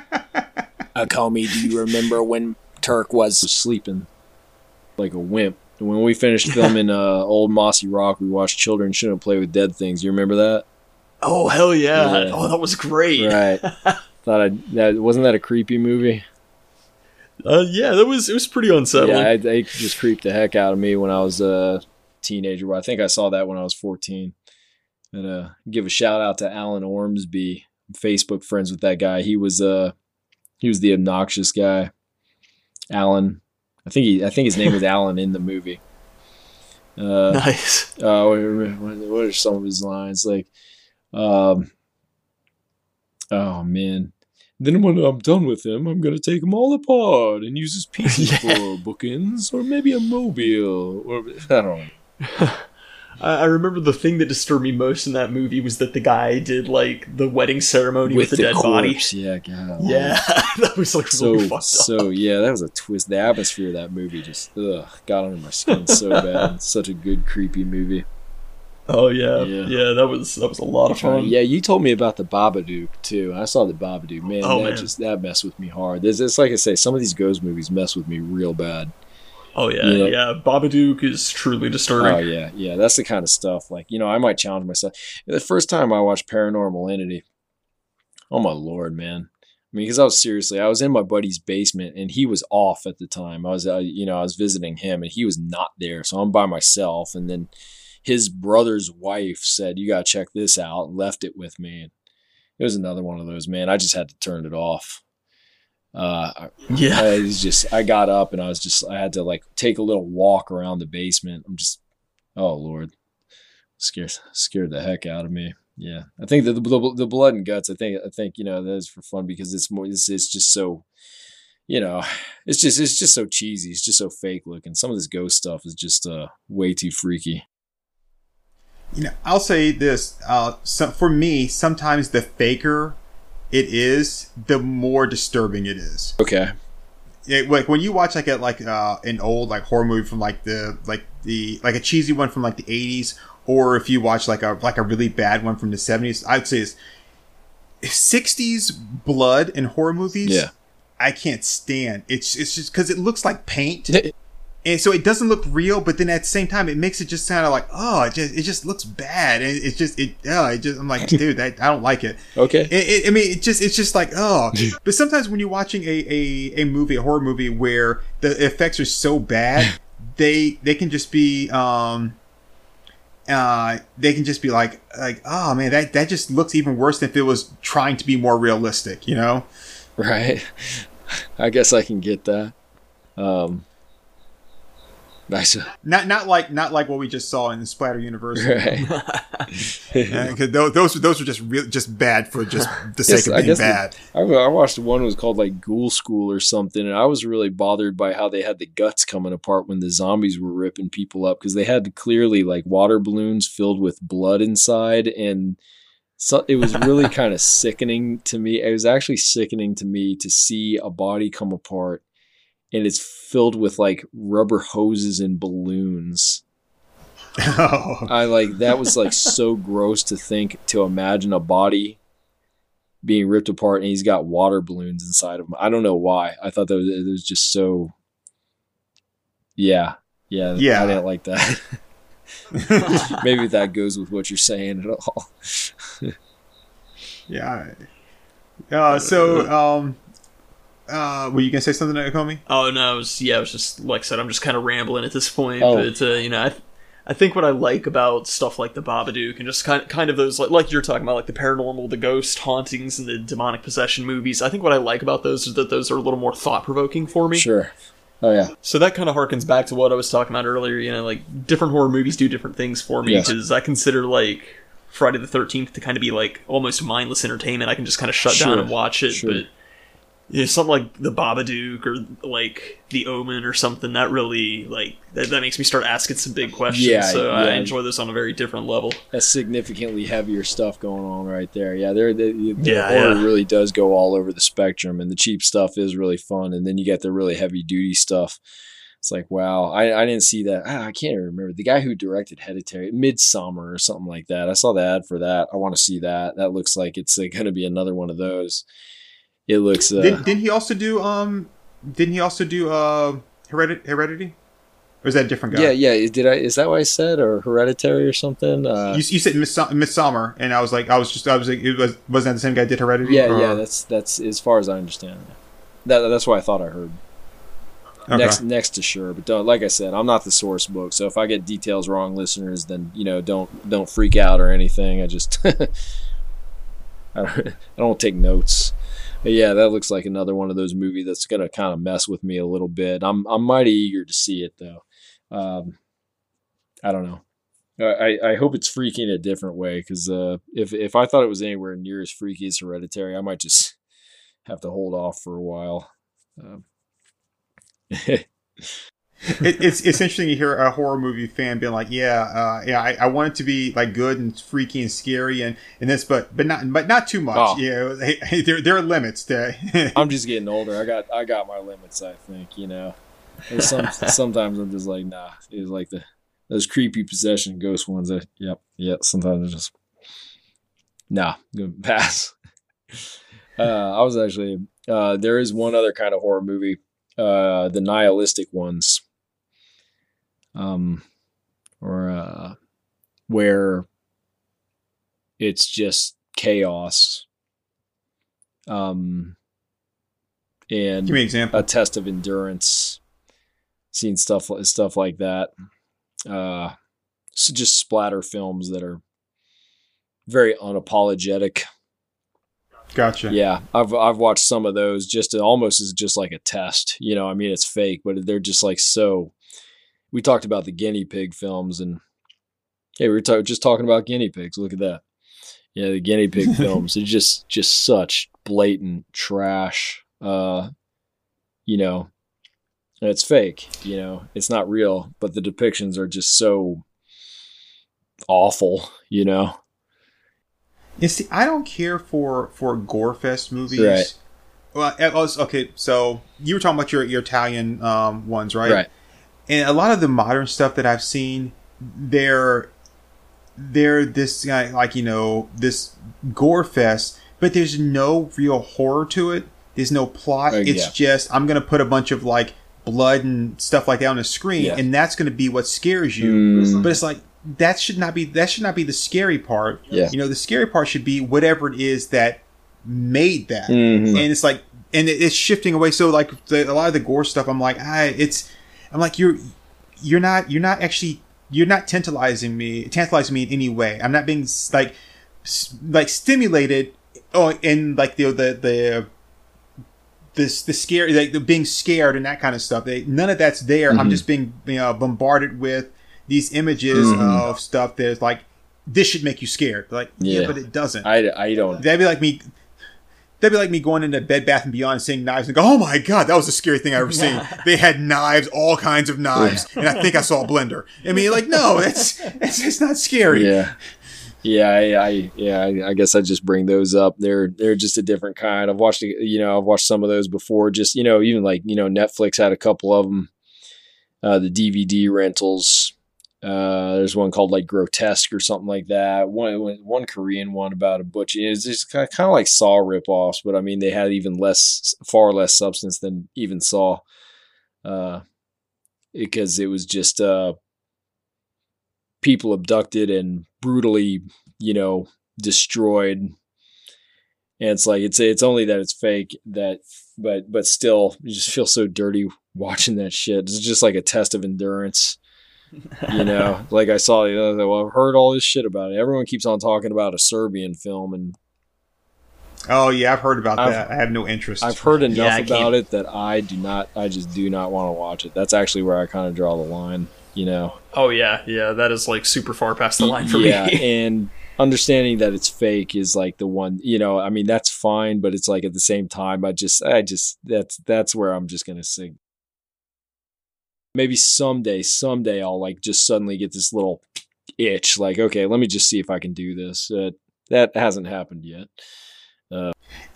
Uh, call me. Do you remember when Turk was sleeping like a wimp? When we finished filming uh, Old Mossy Rock, we watched Children Shouldn't Play with Dead Things. You remember that? Oh hell yeah! Yeah. Oh, that was great. Right. Thought I that wasn't that a creepy movie? Uh, yeah, that was it was pretty unsettling. Yeah, I, they just creeped the heck out of me when I was a teenager. But I think I saw that when I was 14. And uh, give a shout out to Alan Ormsby. I'm Facebook friends with that guy. He was uh he was the obnoxious guy. Alan, I think he I think his name was Alan in the movie. Uh, nice. uh, what, are some of his lines like? Um, oh man. Then when I'm done with him, I'm gonna take him all apart and use his pieces Yeah. for bookends or maybe a mobile or I don't know. I, remember the thing that disturbed me most in that movie was that the guy did like the wedding ceremony with, the, dead body. Yeah, God. Yeah, that was like So really fucked up. so yeah, that was a twist. The atmosphere of that movie just ugh, got under my skin so bad. Such a good creepy movie. Oh yeah, Yeah. yeah, that was that was a lot of fun. yeah, you told me about the Babadook too. I saw the Babadook. Man, Oh, that man. just that messed with me hard. It's, it's like I say, some of these ghost movies mess with me real bad. Oh yeah, Yeah. yeah. Babadook is truly disturbing. Oh yeah, yeah. That's the kind of stuff. Like you know, I might challenge myself. The first time I watched Paranormal Entity, oh my lord, man. I mean, because I was seriously, I was in my buddy's basement and he was off at the time. I was, uh, you know, I was visiting him and he was not there, so I'm by myself. And then, his brother's wife said, "You gotta check this out," and left it with me. And it was another one of those, man. I just had to turn it off. Uh, Yeah. I was just I got up and I was just I had to like take a little walk around the basement. I'm just oh lord, scared scared the heck out of me. Yeah, I think the the, the blood and guts. I think I think you know that is for fun because it's more. It's, it's just so, you know, it's just it's just so cheesy. It's just so fake looking. Some of this ghost stuff is just uh way too freaky. You know, I'll say this. Uh, so for me, sometimes the faker it is, the more disturbing it is. Okay. Yeah, like when you watch like a like uh, an old like horror movie from like the like the like a cheesy one from like the eighties, or if you watch like a like a really bad one from the seventies, I'd say it's sixties blood in horror movies. Yeah. I can't stand. It's it's just because it looks like paint, and so it doesn't look real. But then at the same time, it makes it just kind of like oh, it just it just looks bad, and it's just it. Oh, it just I'm like, dude, that, I don't like it. Okay. It, it, I mean, it just it's just like oh, but sometimes when you're watching a, a, a movie, a horror movie, where the effects are so bad, they they can just be um, uh, they can just be like like oh man, that that just looks even worse than if it was trying to be more realistic, you know? Right. I guess I can get that. Um. Nice. Not not like not like what we just saw in the Splatter University. Right. Uh, because those those those were just real, just bad for just the sake I of being guess the- bad. I, I watched one that was called like Ghoul School or something, and I was really bothered by how they had the guts coming apart when the zombies were ripping people up because they had clearly like water balloons filled with blood inside, and so it was really kind of sickening to me. It was actually sickening to me to see a body come apart, and it's filled with like rubber hoses and balloons. oh. I like that was like so gross to think to imagine a body being ripped apart and he's got water balloons inside of him. I don't know why. I thought that was, it was just so. Yeah, yeah, Yeah. I didn't like that. Maybe that goes with what you're saying at all. Yeah. Uh, so, um, uh, were you gonna say something, to Nakomi? Oh no, it was, yeah, it was just like I said. I'm just kind of rambling at this point, Oh. but uh, you know, I, I think what I like about stuff like the Babadook and just kind kind of those like like you're talking about like the paranormal, the ghost hauntings, and the demonic possession movies. I think what I like about those is that those are a little more thought provoking for me. Sure. Oh yeah. So that kind of harkens back to what I was talking about earlier. You know, like different horror movies do different things for me Yes. because I consider like Friday the Thirteenth to kind of be like almost mindless entertainment. I can just kind of shut Sure. down and watch it. Sure. But you know, something like the Babadook or like the Omen or something that really like that, that makes me start asking some big questions. Yeah, so I enjoy this on a very different level. That's significantly heavier stuff going on right there. Yeah, there the, the Yeah, horror yeah. really does go all over the spectrum, and the cheap stuff is really fun, and then you get the really heavy duty stuff. It's like wow, I, I didn't see that. Ah, I can't even remember the guy who directed Hereditary, Midsommar or something like that. I saw the ad for that. I want to see that. That looks like it's uh, going to be another one of those. It looks. Uh, Didn't, didn't he also do um? Didn't he also do uh Heredit- Heredity? Or is that a different guy? yeah, yeah. Did I? Is that what I said, or Hereditary or something? Uh, You, you said Miss Midsommar, and I was like, I was just, I was like, it was wasn't that the same guy did Heredity? yeah, Or- yeah. That's that's as far as I understand. That that's what I thought I heard. Okay. next next to sure but don't, like i said i'm not the source book so if i get details wrong listeners then you know don't don't freak out or anything i just I, don't, I don't take notes yeah that looks like another one of those movies that's gonna kind of mess with me a little bit. I'm i'm mighty eager to see it though. Um i don't know. I, I hope it's freaky in a different way because uh, if if I thought it was anywhere near as freaky as Hereditary, I might just have to hold off for a while. Um, it, it's it's interesting to hear a horror movie fan being like, yeah, uh, yeah, I, I want it to be like good and freaky and scary and, and this, but but not but not too much. Oh. You know, hey, hey, there there are limits to. I'm just getting older. I got I got my limits. I think you know. Some sometimes I'm just like nah. It's like the those creepy possession ghost ones. That yep yep. Sometimes I'm just nah. Gonna pass. Uh, I was actually uh, there is one other kind of horror movie, uh, the nihilistic ones, um, or uh, where it's just chaos. Um, and Give me an example. a test of endurance. Seen stuff stuff like that. Uh, s- just splatter films that are very unapologetic. Gotcha. Yeah, I've I've watched some of those just almost as just like a test. You know, I mean, it's fake, but they're just like so. We talked about the guinea pig films, and hey, we were ta- just talking about guinea pigs. Look at that. Yeah, the guinea pig films. They're just just such blatant trash. Uh, you know, it's fake. You know, it's not real, but the depictions are just so awful. You know. You see, I don't care for for gore fest movies. Right. Well, was, okay, so you were talking about your your Italian um, ones, right? Right. And a lot of the modern stuff that I've seen, they're they're this guy like you know this gore fest, but there's no real horror to it. There's no plot. Uh, it's yeah. just I'm gonna put a bunch of like blood and stuff like that on the screen, Yeah. and that's gonna be what scares you. Mm. But it's like that should not be that should not be the scary part. Yeah. You know, the scary part should be whatever it is that made that. Mhm. And it's like and it- it's shifting away. So like the, a lot of the gore stuff, I'm like, I it's I'm like you're you're not you're not actually you're not tantalizing me tantalizing me in any way. I'm not being like like stimulated oh in like the the the this the scary like the being scared and that kind of stuff. They, none of that's there. I'm Mhm. just being you know bombarded with these images Mhm. of stuff that's like this should make you scared. Like yeah, Yeah. but it doesn't. I I don't. That'd be like me. That'd be like me going into Bed Bath and Beyond and seeing knives and go, "Oh my god, that was the scary thing I ever seen." they had knives, all kinds of knives, and I think I saw a blender. I mean, like, no, it's it's, it's not scary. Yeah. Yeah, I, I yeah, I, I guess I just bring those up. They're they're just a different kind. I've watched you know I've watched some of those before. Just you know even like you know Netflix had a couple of them. Uh, the DVD rentals. Uh, there's one called like Grotesque or something like that. One one Korean one about a butcher. It's just kind of, kind of like Saw ripoffs, but I mean they had even less, far less substance than even Saw. Uh, because it was just uh people abducted and brutally, you know, destroyed. And it's like it's it's only that it's fake that but but still you just feel so dirty watching that shit. It's just like a test of endurance. You know, like I saw the other well, I've heard all this shit about it. Everyone keeps on talking about a Serbian film and Oh yeah, I've heard about I've- that. I have no interest. I've heard enough Yeah, about it that I do not I just do not want to watch it. That's actually where I kind of draw the line, you know. Oh yeah, yeah, that is like super far past the line for yeah, me. and understanding that it's fake is like the one, you know, I mean that's fine, but it's like at the same time I just I just that's that's where I'm just going to sing. Maybe someday, someday I'll like just suddenly get this little itch like okay, let me just see if I can do this. Uh, that hasn't happened yet.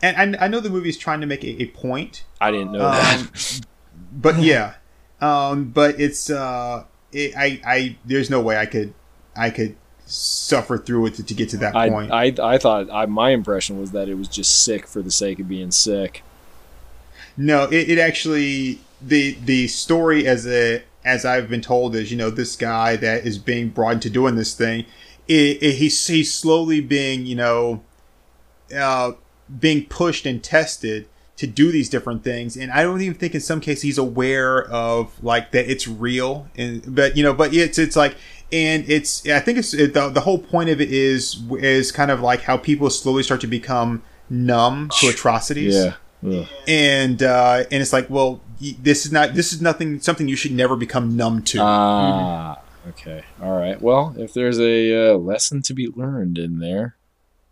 and I, I know the movie's trying to make a, a point, I didn't know um, that. but yeah, um, but it's uh, it, I I there's no way I could I could suffer through it to, to get to that I, point. I I thought I, my impression was that it was just sick for the sake of being sick. No, it, it actually the the story as a as I've been told is you know this guy that is being brought into doing this thing, it, it, he's he's slowly being you know, uh, being pushed and tested to do these different things, and I don't even think in some cases he's aware of like that it's real, and but you know, but it's it's like. And it's, I think it's it, the, the whole point of it is is kind of like how people slowly start to become numb to atrocities Yeah. And uh, and it's like, well, this is not this is nothing something you should never become numb to. Ah, okay. All right. Well, if there's a uh, lesson to be learned in there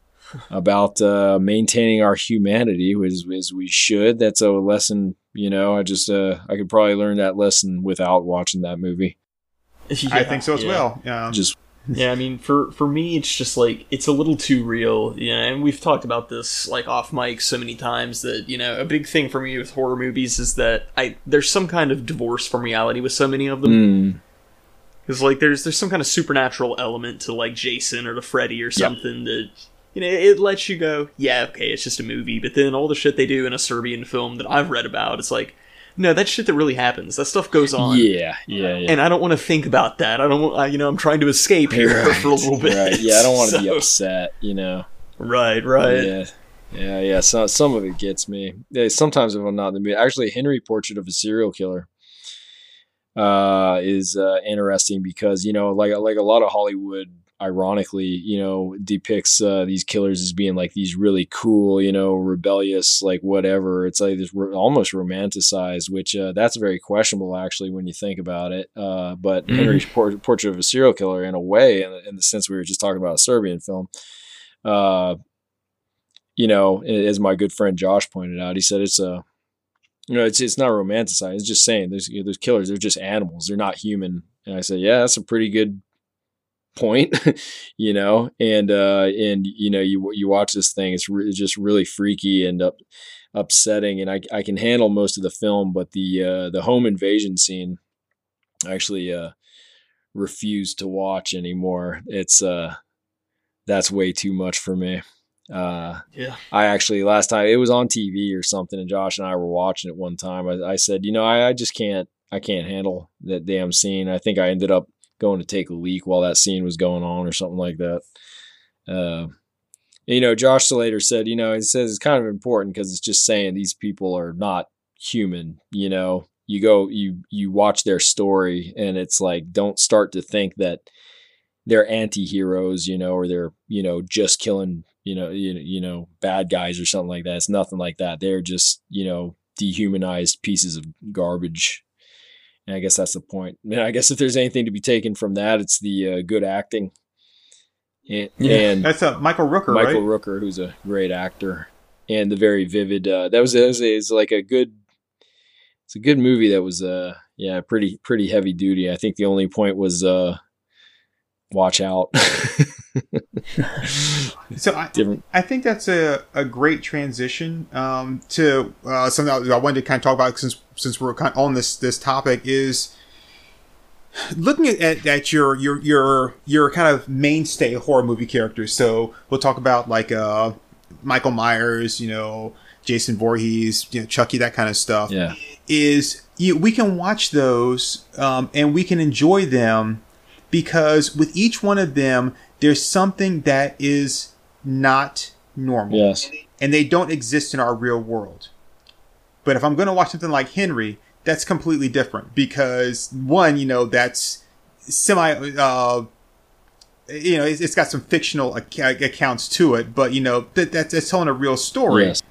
about uh, maintaining our humanity, as, as we should, that's a lesson. You know, I just uh, I could probably learn that lesson without watching that movie. I think so as yeah. well. Um, Just Yeah, I mean, for for me, it's just like it's a little too real. Yeah, and we've talked about this like off mic so many times that you know a big thing for me with horror movies is that I there's some kind of divorce from reality with so many of them. mm, Because like there's there's some kind of supernatural element to like Jason or to Freddy or something that you know it lets you go, yeah, okay, it's just a movie. But then all the shit they do in a Serbian film that I've read about, it's like, no, that shit that really happens. That stuff goes on. yeah, yeah, yeah. And I don't want to think about that. I don't. want- I, you know, I'm trying to escape here Right, for a little bit. Right. Yeah, I don't want to be upset. You know. Right, right. Yeah. Yeah, yeah. So, some of it gets me. Yeah, sometimes if I'm not in the mood. Actually, Henry Portrait of a Serial Killer. uh, is uh, interesting because you know, like like a lot of Hollywood, ironically, you know, depicts uh, these killers as being like these really cool, you know, rebellious, like whatever. It's like this ro- almost romanticized, which uh, that's very questionable actually when you think about it. Uh, but Mhm. Henry's por- portrait of a serial killer, in a way, in, in the sense we were just talking about a Serbian film. Uh, you know, as my good friend Josh pointed out, he said it's a you know, it's it's not romanticized. It's just saying there's you know, there's killers. They're just animals. They're not human. And I said, yeah, that's a pretty good point, you know. And uh, and you know, you you watch this thing. It's, re- it's just really freaky and up, upsetting. And I I can handle most of the film, but the uh, the home invasion scene, I actually uh, refuse to watch anymore. It's uh, that's way too much for me. Uh, Yeah. I actually last time it was on TV or something, and Josh and I were watching it one time. I, I said, you know, I, I just can't, I can't handle that damn scene. I think I ended up going to take a leak while that scene was going on or something like that. Uh, you know, Josh Slater said, you know, he says it's kind of important because it's just saying these people are not human. You know, you go, you you watch their story, and it's like, don't start to think that they're anti-heroes, you know, or they're, you know, just killing, you know, you, you know, bad guys or something like that. It's nothing like that. They're just, you know, dehumanized pieces of garbage. And I guess that's the point. And I guess if there's anything to be taken from that, it's the uh, good acting. And, Yeah. and That's uh, Michael Rooker, Michael right? Rooker, who's a great actor, and the very vivid. Uh, that was, that was it's like a good. It's a good movie. That was uh yeah pretty pretty heavy duty. I think the only point was uh watch out. So I, Different. I think that's a, a great transition um, to uh, something I wanted to kind of talk about since since we're on this this topic is looking at, at, at your your your your kind of mainstay horror movie characters. So we'll talk about like uh, Michael Myers, you know, Jason Voorhees, you know, Chucky, that kind of stuff. Yeah. Is you, we can watch those um, and we can enjoy them because with each one of them, there's something that is not normal Yes. and they don't exist in our real world. But if I'm going to watch something like Henry, that's completely different because one, you know, that's semi, uh, you know, it's, it's got some fictional ac- accounts to it, but you know, that, that's, that's telling a real story. Yes.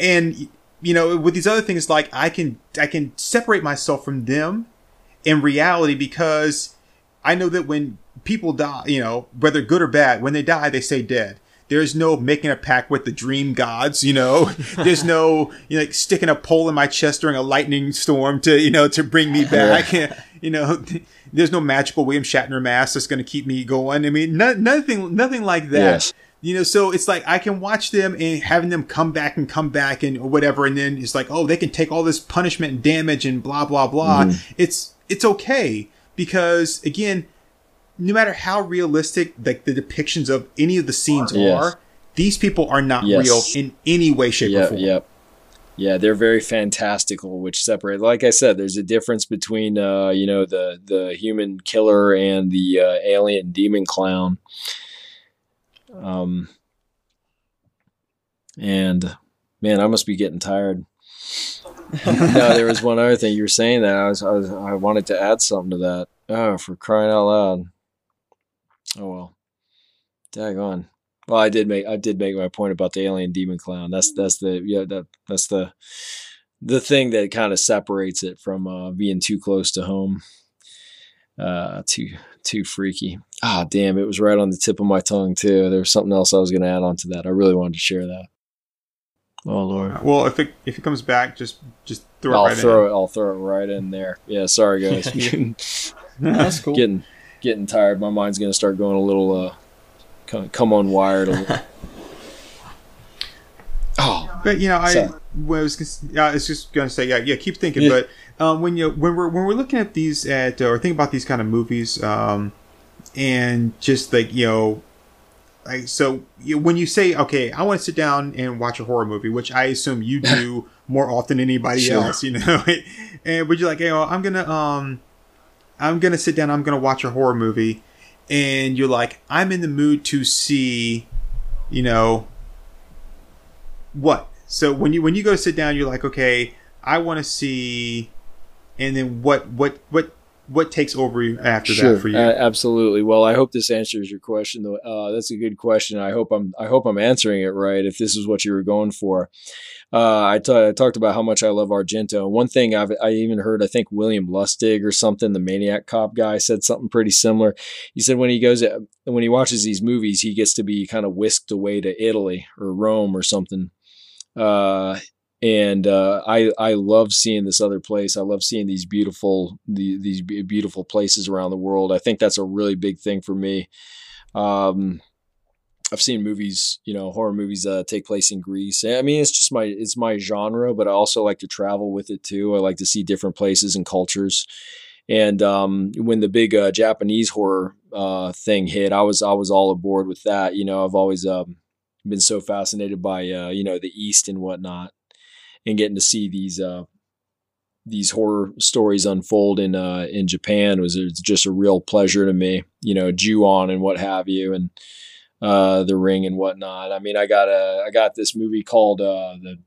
And you know, with these other things, like I can, I can separate myself from them in reality because I know that when people die, you know, whether good or bad, when they die, they stay dead. There's no making a pact with the dream gods, you know. There's no, you know, like sticking a pole in my chest during a lightning storm to, you know, to bring me back. you know, there's no magical William Shatner mask that's going to keep me going. I mean, no, nothing, nothing like that. Yes. You know, so it's like I can watch them and having them come back and come back and whatever, and then it's like, oh, they can take all this punishment and damage and blah blah blah. Mm-hmm. It's it's okay because again, no matter how realistic like the depictions of any of the scenes Yes. are, these people are not Yes. real in any way, shape, or form. Yep. Yeah, they're very fantastical, which separate. Like I said, there's a difference between, uh, you know, the the human killer and the uh, alien demon clown. Um, and man, I must be getting tired. no, there was one other thing you were saying that I was, I was I wanted to add something to that. Oh, for crying out loud! Oh well, daggone. Well, I did make I did make my point about the alien demon clown. That's that's the yeah that that's the the thing that kind of separates it from uh, being too close to home. Uh, too too freaky. Ah, damn! It was right on the tip of my tongue too. There was something else I was going to add on to that. I really wanted to share that. Oh lord! Well, if it if it comes back, just just throw it I'll right throw it. I'll throw it right in there. Yeah, sorry guys. in. That's cool. getting getting tired. My mind's going to start going a little uh, come, come on wired a little. Oh, But you know, I So- was gonna- I was just going to say, yeah, yeah, keep thinking. Yeah. But um, when you when we're when we're looking at these at or think about these kind of movies, um, and just like you know, like so you, when you say, okay, I want to sit down and watch a horror movie, which I assume you do more often than anybody Sure. else, you know, and would you like, hey, well, I'm gonna um, I'm gonna sit down, I'm gonna watch a horror movie, and you're like, I'm in the mood to see, you know, what? So when you when you go to sit down, you're like, okay, I want to see and then what what what what takes over you after Sure, that for you? a- absolutely. Well, I hope this answers your question. Though uh, that's a good question. I hope I'm I hope I'm answering it right. If this is what you were going for, uh, I talked about how much I love Argento. One thing I've I even heard I think William Lustig or something, the Maniac Cop guy, said something pretty similar. He said when he goes when he watches these movies, he gets to be kind of whisked away to Italy or Rome or something. Uh, and uh, I I love seeing this other place. I love seeing these beautiful the, these beautiful places around the world. I think that's a really big thing for me. Um, I've seen movies, you know, horror movies uh, take place in Greece. I mean, it's just my it's my genre, but I also like to travel with it too. I like to see different places and cultures. And um, when the big uh, Japanese horror uh, thing hit, I was I was all aboard with that. You know, I've always um, been so fascinated by uh, you know the East and whatnot, and getting to see these uh, these horror stories unfold in uh, in Japan was it's just a real pleasure to me. You know, Ju-on and what have you, and uh, The Ring and whatnot. I mean, I got a I got this movie called uh, the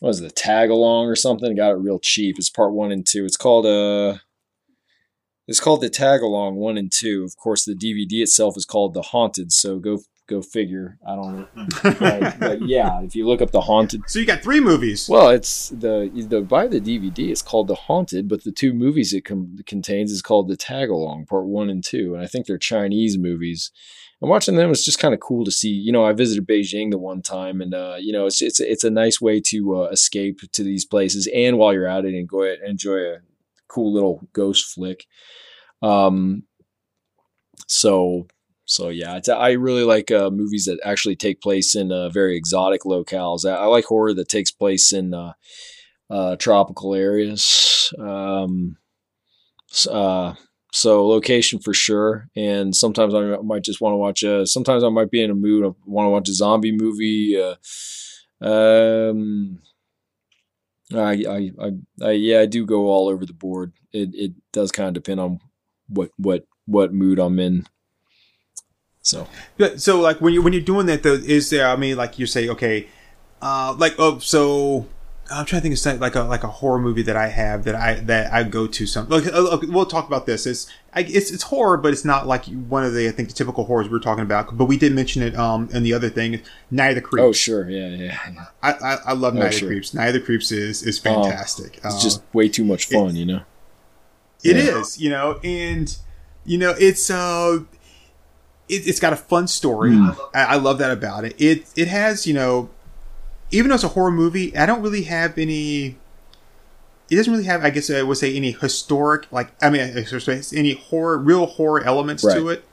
what was it, the Tag Along or something. I got it real cheap. It's part one and two. It's called uh it's called the Tag Along one and two. Of course, the DVD itself is called The Haunted. So go go figure. I don't know. But, but yeah, if you look up The Haunted. so you got three movies. Well, it's the the by the DVD. It's called The Haunted, but the two movies it com- contains is called the Tag Along Part One and Two, and I think they're Chinese movies. And watching them was just kind of cool to see. You know, I visited Beijing the one time, and uh, you know, it's it's it's a nice way to uh, escape to these places, and while you're at it, enjoy enjoy a cool little ghost flick. Um, so so yeah, it's, I really like uh, movies that actually take place in uh, very exotic locales. I, I like horror that takes place in uh, uh, tropical areas. Um, uh, so location for sure, and sometimes I might just want to watch a. Sometimes I might be in a mood. I want to watch a zombie movie. Uh, um, I, I, I, I, yeah, I do go all over the board. It, it does kind of depend on what, what, what mood I'm in. So so like when you when you're doing that though, is there? I mean, like you say, okay, uh, like oh, so I'm trying to think of something like a like a horror movie that I have that I that I go to. Some like uh, okay, we'll talk about this. It's I, it's it's horror, but it's not like one of the I think the typical horrors we're talking about. But we did mention it um and the other thing, Night of the Creeps. oh sure, yeah, yeah. I, I I love Oh, Night of the Creeps. Night of the Creeps is is Oh, fantastic. It's Uh, just way too much fun, you know. It Yeah. is, you know, and you know, it's uh, it, it's got a fun story. Mm. I, I love that about it. It it has, you know, even though it's a horror movie, I don't really have any. It doesn't really have, I guess I would say, any historic, like I mean, I should say, any horror, real horror elements to it,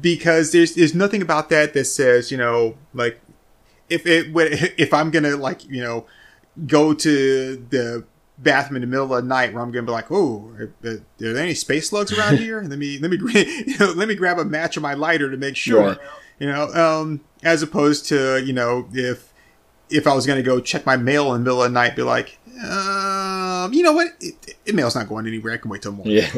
because there's there's nothing about that that says, you know, like if it if I'm gonna like you know go to the bathroom in the middle of the night where I'm gonna be like, oh, are, are there any space slugs around here? let me let me you know, let me grab a match of my lighter to make sure, Right. you know, um, as opposed to you know if if I was gonna go check my mail in the middle of the night, be like, um, you know what, it, it, mail's not going anywhere. I can wait till morning. Yeah,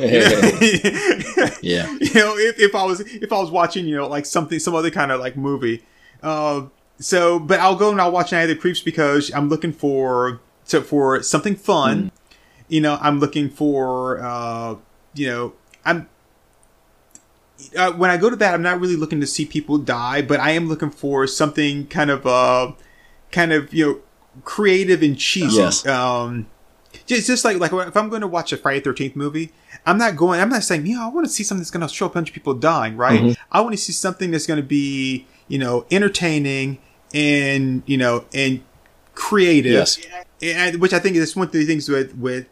yeah. you know, if, if I was if I was watching, you know, like something some other kind of like movie. Uh, so, but I'll go and I'll watch Night of the Creeps because I'm looking for so for something fun. You know, I'm looking for uh, you know, I'm uh, when I go to that, I'm not really looking to see people die, but I am looking for something kind of uh, kind of you know, creative and cheesy. Yes. Um, just, just like like if I'm going to watch a Friday Thirteenth movie, I'm not going. I'm not saying, you know, I want to see something that's going to show a bunch of people dying, right? Mhm. I want to see something that's going to be, you know, entertaining and you know and creative. Yes. And, which I think is one of the things with with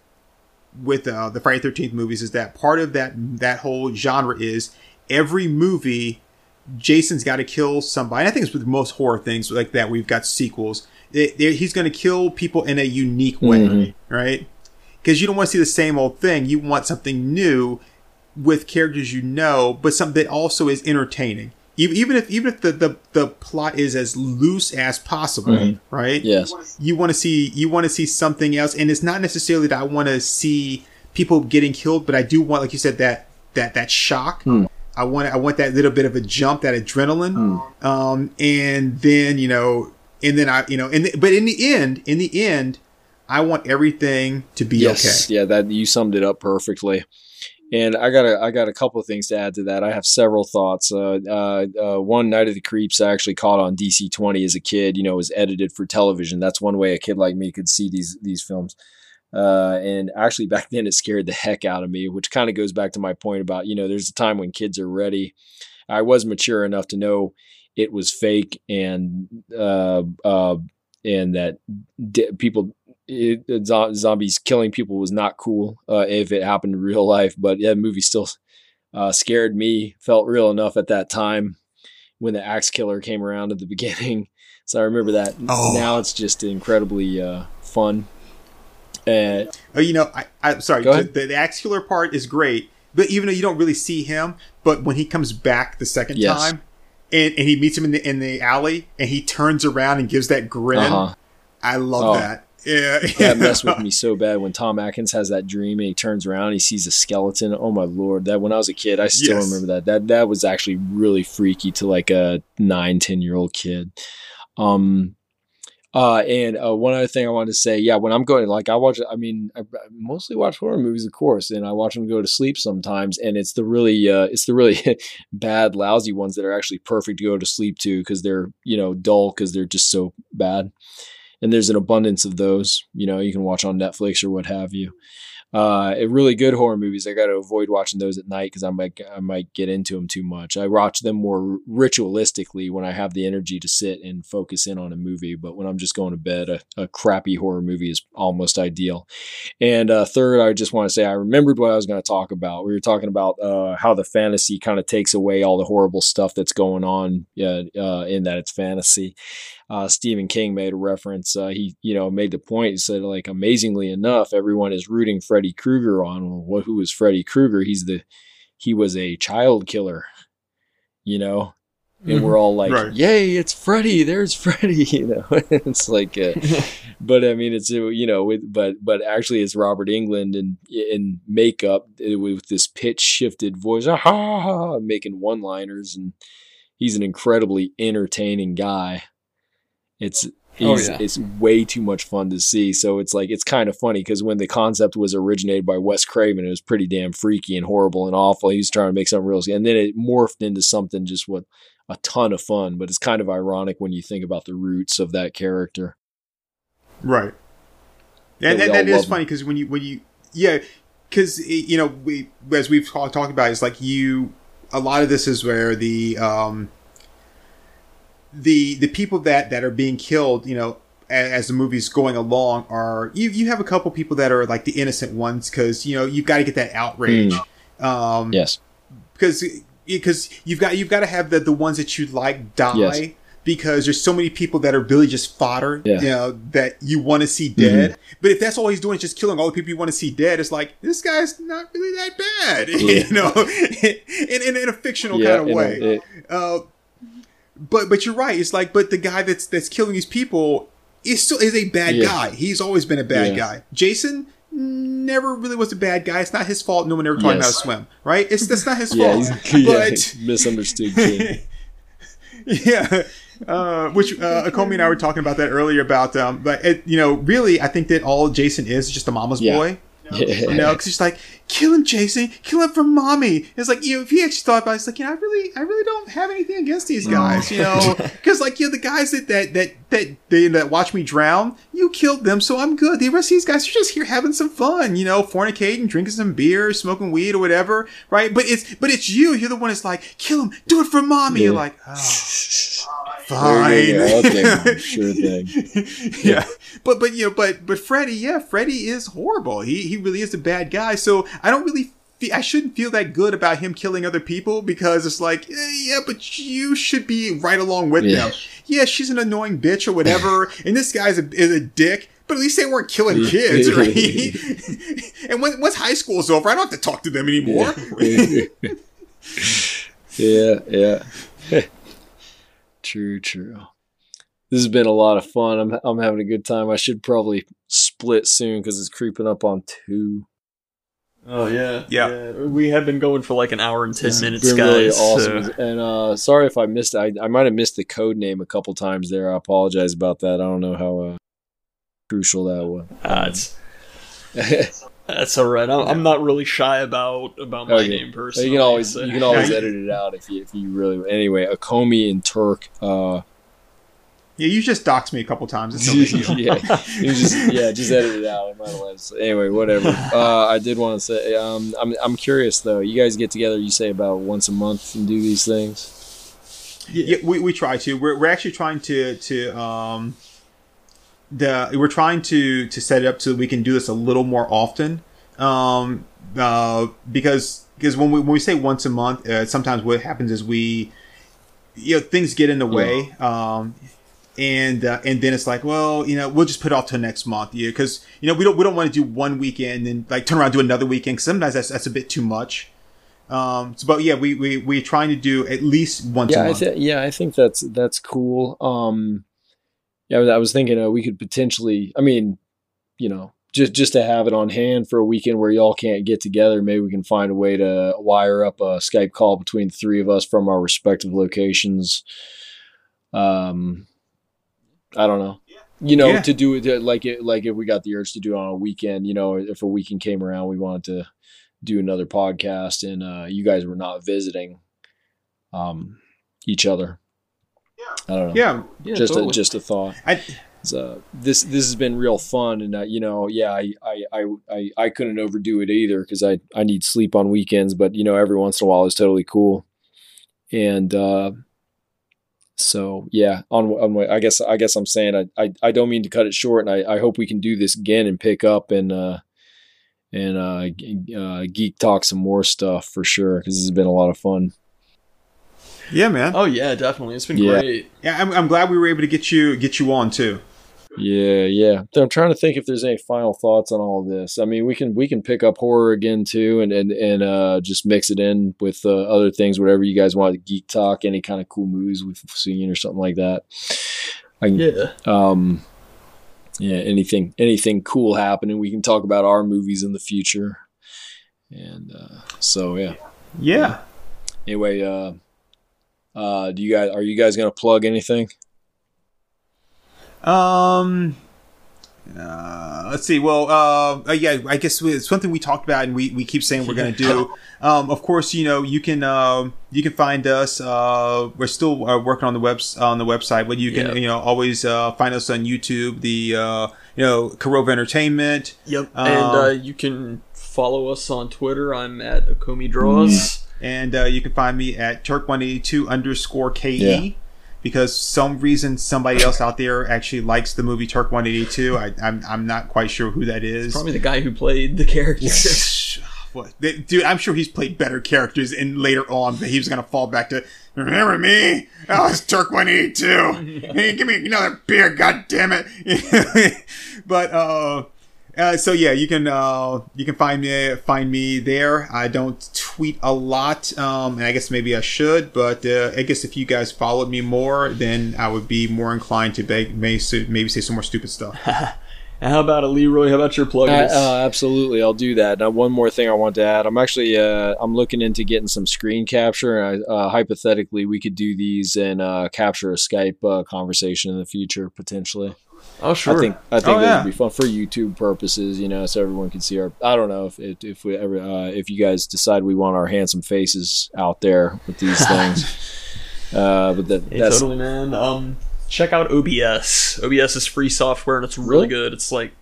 with uh, the Friday Thirteenth movies is that part of that that whole genre is every movie Jason's got to kill somebody. I think it's with most horror things like that. We've got sequels. It- it- he's going to kill people in a unique way, Mhm. right? Because you don't want to see the same old thing. You want something new with characters you know, but something that also is entertaining. Even if even if the, the, the plot is as loose as possible, Mhm. right? Yes. you want to see you want to see something else and it's not necessarily that i want to see people getting killed but i do want like you said that that that shock Hmm. I want i want that little bit of a jump that adrenaline um and then you know and then i you know and th- but in the end in the end I want everything to be yes, okay. yeah, that you summed it up perfectly. And I got a I got a couple of things to add to that. I have several thoughts. Uh, uh, uh, one Night of the Creeps I actually caught on DC twenty as a kid. You know, was edited for television. That's one way a kid like me could see these these films. Uh, and actually, back then, it scared the heck out of me, which kind of goes back to my point about you know, there's a time when kids are ready. I was mature enough to know it was fake and uh, uh, and that people it, zombies killing people was not cool uh, if it happened in real life. But yeah, the movie still uh, scared me. Felt real enough at that time when the axe killer came around at the beginning. So I remember that. Oh. Now it's just incredibly uh, fun. And Oh, you know, I, I'm sorry. The, the, part is great, but even though you don't really see him, but when he comes back the second Yes. time, and, and he meets him in the in the alley, and he turns around and gives that grin, uh-huh. I love Oh. that. Yeah, that messed with me so bad when Tom Atkins has that dream and he turns around and he sees a skeleton. Oh my lord! That when I was a kid, I still Yes. remember that. That that was actually really freaky to like a nine, ten year old kid. Um, uh, and uh, one other thing I wanted to say, yeah, when I'm going, like I watch, I mean, I, I mostly watch horror movies, of course, and I watch them go to sleep sometimes, and it's the really, uh, it's the really bad, lousy ones that are actually perfect to go to sleep to because they're, you know, dull because they're just so bad and there's an abundance of those. You know, you can watch on Netflix or what have you. Uh, really good horror movies. I got to avoid watching those at night because I might I might get into them too much. I watch them more ritualistically when I have the energy to sit and focus in on a movie. But when I'm just going to bed, a, a crappy horror movie is almost ideal. And uh, third, I just want to say I remembered what I was going to talk about. We were talking about uh, how the fantasy kind of takes away all the horrible stuff that's going on uh, in that it's fantasy uh, Stephen King made a reference. Uh, he, you know, made the point. He said, like, amazingly enough, everyone is rooting Freddy Krueger on. Well, what, who is Freddy Krueger? He's the, he was a child killer, you know, and we're all like, Right. "Yay, it's Freddy! There's Freddy!" You know, it's like, uh, but I mean, it's uh, you know, with, but but actually, it's Robert Englund in in makeup with this pitch shifted voice, ah, making one liners, and he's an incredibly entertaining guy. It's Oh, yeah. it's way too much fun to see. So it's like it's kind of funny because when the concept was originated by Wes Craven, it was pretty damn freaky and horrible and awful. He was trying to make something real, and then it morphed into something just with a ton of fun. But it's kind of ironic when you think about the roots of that character. Right. Yeah, And we that, that is love funny because when you when you yeah because you know we as we've talked talked about is like you a lot of this is where the um the the people that that are being killed you know a- as the movie's going along are you you have a couple people that are like the innocent ones because you know you've got to get that outrage um Yes. because because you've got you've got to have the the ones that you like die Yes. because there's so many people that are really just fodder Yeah. you know that you want to see dead but if that's all he's doing is just killing all the people you want to see dead it's like this guy's not really that bad Yeah. you know in, in, in a fictional Yeah, kind of way it- uh, but but you're right it's like but the guy that's that's killing these people is still is a bad Yeah. guy he's always been a bad Yeah. guy jason never really was a bad guy it's not his fault no one ever taught him how to swim right it's that's not his yeah, fault yeah, but misunderstood kid. yeah, uh, which uh, Akomi and I were talking about that earlier. About um, but it, you know, really, I think that all Jason is is just a mama's boy. You know, because he's like, kill him, Jason, kill him for mommy. It's like, you know, if he actually thought about it, it's like, you know, I really, I really don't have anything against these guys, you know, because like, you know, the guys that that that that they that watch me drown, you killed them, so I'm good. The rest of these guys are just here having some fun, you know, fornicating, drinking some beer, smoking weed or whatever, right? But it's but it's you. You're the one that's like, kill him, do it for mommy. You're like, oh, fine. Okay, Sure thing. yeah. But but you know, but but Freddy, yeah, Freddy is horrible. He he really is a bad guy. So I don't really I shouldn't feel that good about him killing other people because it's like, eh, yeah, but you should be right along with Yeah. them. Yeah, she's an annoying bitch or whatever, and this guy's a, is a dick. But at least they weren't killing kids, right? and when, once high school's over, I don't have to talk to them anymore. yeah, yeah. true, true. This has been a lot of fun. I'm I'm having a good time. I should probably split soon because it's creeping up on two. Oh yeah, Yeah. We have been going for like an hour and ten It's minutes, been guys. really so- And uh, sorry if I missed. I I might have missed the code name a couple times there. I apologize about that. I don't know how. Uh, crucial that one. Uh, it's, that's all right. I'm, I'm not really shy about about my Okay. name personally. you can always so- you can always edit it out if you if you really anyway. Akomi and Turk. Uh, Yeah, you just doxed me a couple times. It's no big deal. yeah, just yeah, just edit it out. I might as well. So anyway, whatever. Uh, I did want to say, um, I'm I'm curious though. You guys get together, you say about once a month and do these things. Yeah, we, we try to. We're, we're actually trying to to um the we're trying to to set it up so that we can do this a little more often. Um uh because because when we when we say once a month, uh, sometimes what happens is we you know things get in the way. Um and uh, and then it's like, well, you know, we'll just put it off till next month, yeah, because you know we don't we don't want to do one weekend and like turn around and do another weekend. 'cause sometimes that's that's a bit too much. Um, so, but yeah, we we we're trying to do at least once a Yeah, I th- yeah, I think that's that's cool. Um, yeah, I was thinking uh, we could potentially. I mean, you know, just just to have it on hand for a weekend where y'all can't get together. Maybe we can find a way to wire up a Skype call between the three of us from our respective locations. Um, I don't know. You know, Yeah. to do it uh, like it like if we got the urge to do it on a weekend. You know, if a weekend came around, we wanted to do another podcast, and uh, you guys were not visiting um, each other. I don't know. yeah, Yeah, just totally. a, just a thought. I, So this this has been real fun, and uh, you know, yeah, I I I I, I couldn't overdo it either because I I need sleep on weekends, but you know, every once in a while is totally cool, and uh, so yeah, on on I guess I guess I'm saying I, I I don't mean to cut it short, and I I hope we can do this again and pick up and uh and uh, uh geek talk some more stuff for sure because this has been a lot of fun. yeah, man. Oh yeah, definitely. It's been Yeah. great. Yeah, I'm, I'm glad we were able to get you get you on too. Yeah, yeah. I'm trying to think if there's any final thoughts on all of this. I mean, we can we can pick up horror again too, and and and uh, just mix it in with uh, other things, whatever you guys want. to Geek talk, any kind of cool movies we've seen or something like that. I Yeah. um, yeah, anything anything cool happening, we can talk about our movies in the future. And uh, so yeah. Yeah. Anyway, uh, uh, do you guys are you guys gonna plug anything? Um. Uh, let's see. Well, uh, uh, yeah, I guess we- it's something we talked about, and we, we keep saying we're going to do. Um, of course, you know you can um you can find us. Uh, we're still uh, working on the webs on the website, but you can Yeah. you know always uh, find us on YouTube. The uh, you know Karova Entertainment. Yep. Um, and uh, you can follow us on Twitter. I'm at Akomi Draws. and uh, you can find me at Turk182 underscore KE. Yeah. Because some reason somebody else out there actually likes the movie Turk 182. I, I'm I'm not quite sure who that is. Probably the guy who played the character. what, dude? I'm sure he's played better characters and later on, but he was gonna fall back to remember me? Oh, it's Turk 182. hey, give me another beer, god damn it! but uh, uh, so yeah, you can uh, you can find me find me there. I don't tweet a lot, um, and I guess maybe I should, but uh, I guess if you guys followed me more, then I would be more inclined to beg, may, maybe say some more stupid stuff. And how about it, Leroy? How about your plug? Uh, uh, absolutely, I'll do that. Now, one more thing I want to add: I'm actually uh, I'm looking into getting some screen capture. And I, uh, hypothetically, we could do these and uh, capture a Skype uh, conversation in the future potentially. Oh, sure. I think I think Oh, that yeah. would be fun for YouTube purposes, you know, so everyone can see our. I don't know if if, if we ever uh, if you guys decide we want our handsome faces out there with these things. uh, but that Hey, that's totally, man. Um, check out OBS. OBS is free software and it's really Really? good. It's like,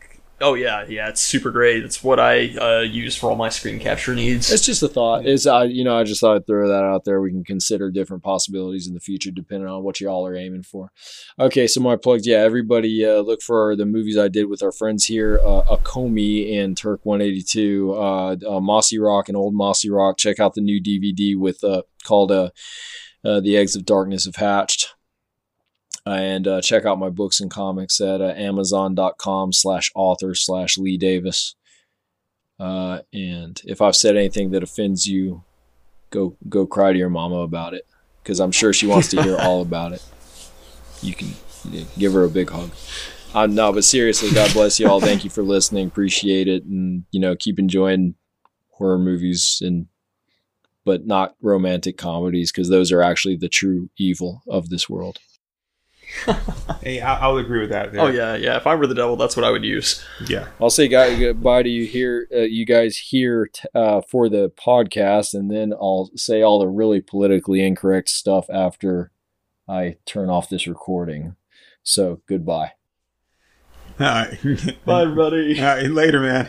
oh yeah, yeah, it's super great. It's what I uh, use for all my screen capture needs. It's just a thought. Is I, you know, I just thought I'd throw that out there. We can consider different possibilities in the future, depending on what y'all are aiming for. Okay, so my plugs. Yeah, everybody, uh, look for the movies I did with our friends here, uh, Akomi and Turk One Eighty Two, uh, uh, Mossy Rock and Old Mossy Rock. Check out the new DVD with uh, called uh, "The Eggs of Darkness Have Hatched." And uh, check out my books and comics at uh, amazon.com slash author slash Lee Davis. Uh, and if I've said anything that offends you, go go cry to your mama about it because I'm sure she wants to hear all about it. You can give her a big hug. Uh, no, but seriously, God bless you all. Thank you for listening. Appreciate it, and you know, keep enjoying horror movies and but not romantic comedies because those are actually the true evil of this world. Hey, I, I would agree with that. there. Oh yeah, yeah. If I were the devil, that's what I would use. yeah. I'll say guy, goodbye to you here, uh, you guys here t- uh, for the podcast, and then I'll say all the really politically incorrect stuff after I turn off this recording. So goodbye. All right. Bye, everybody. All right. Later, man.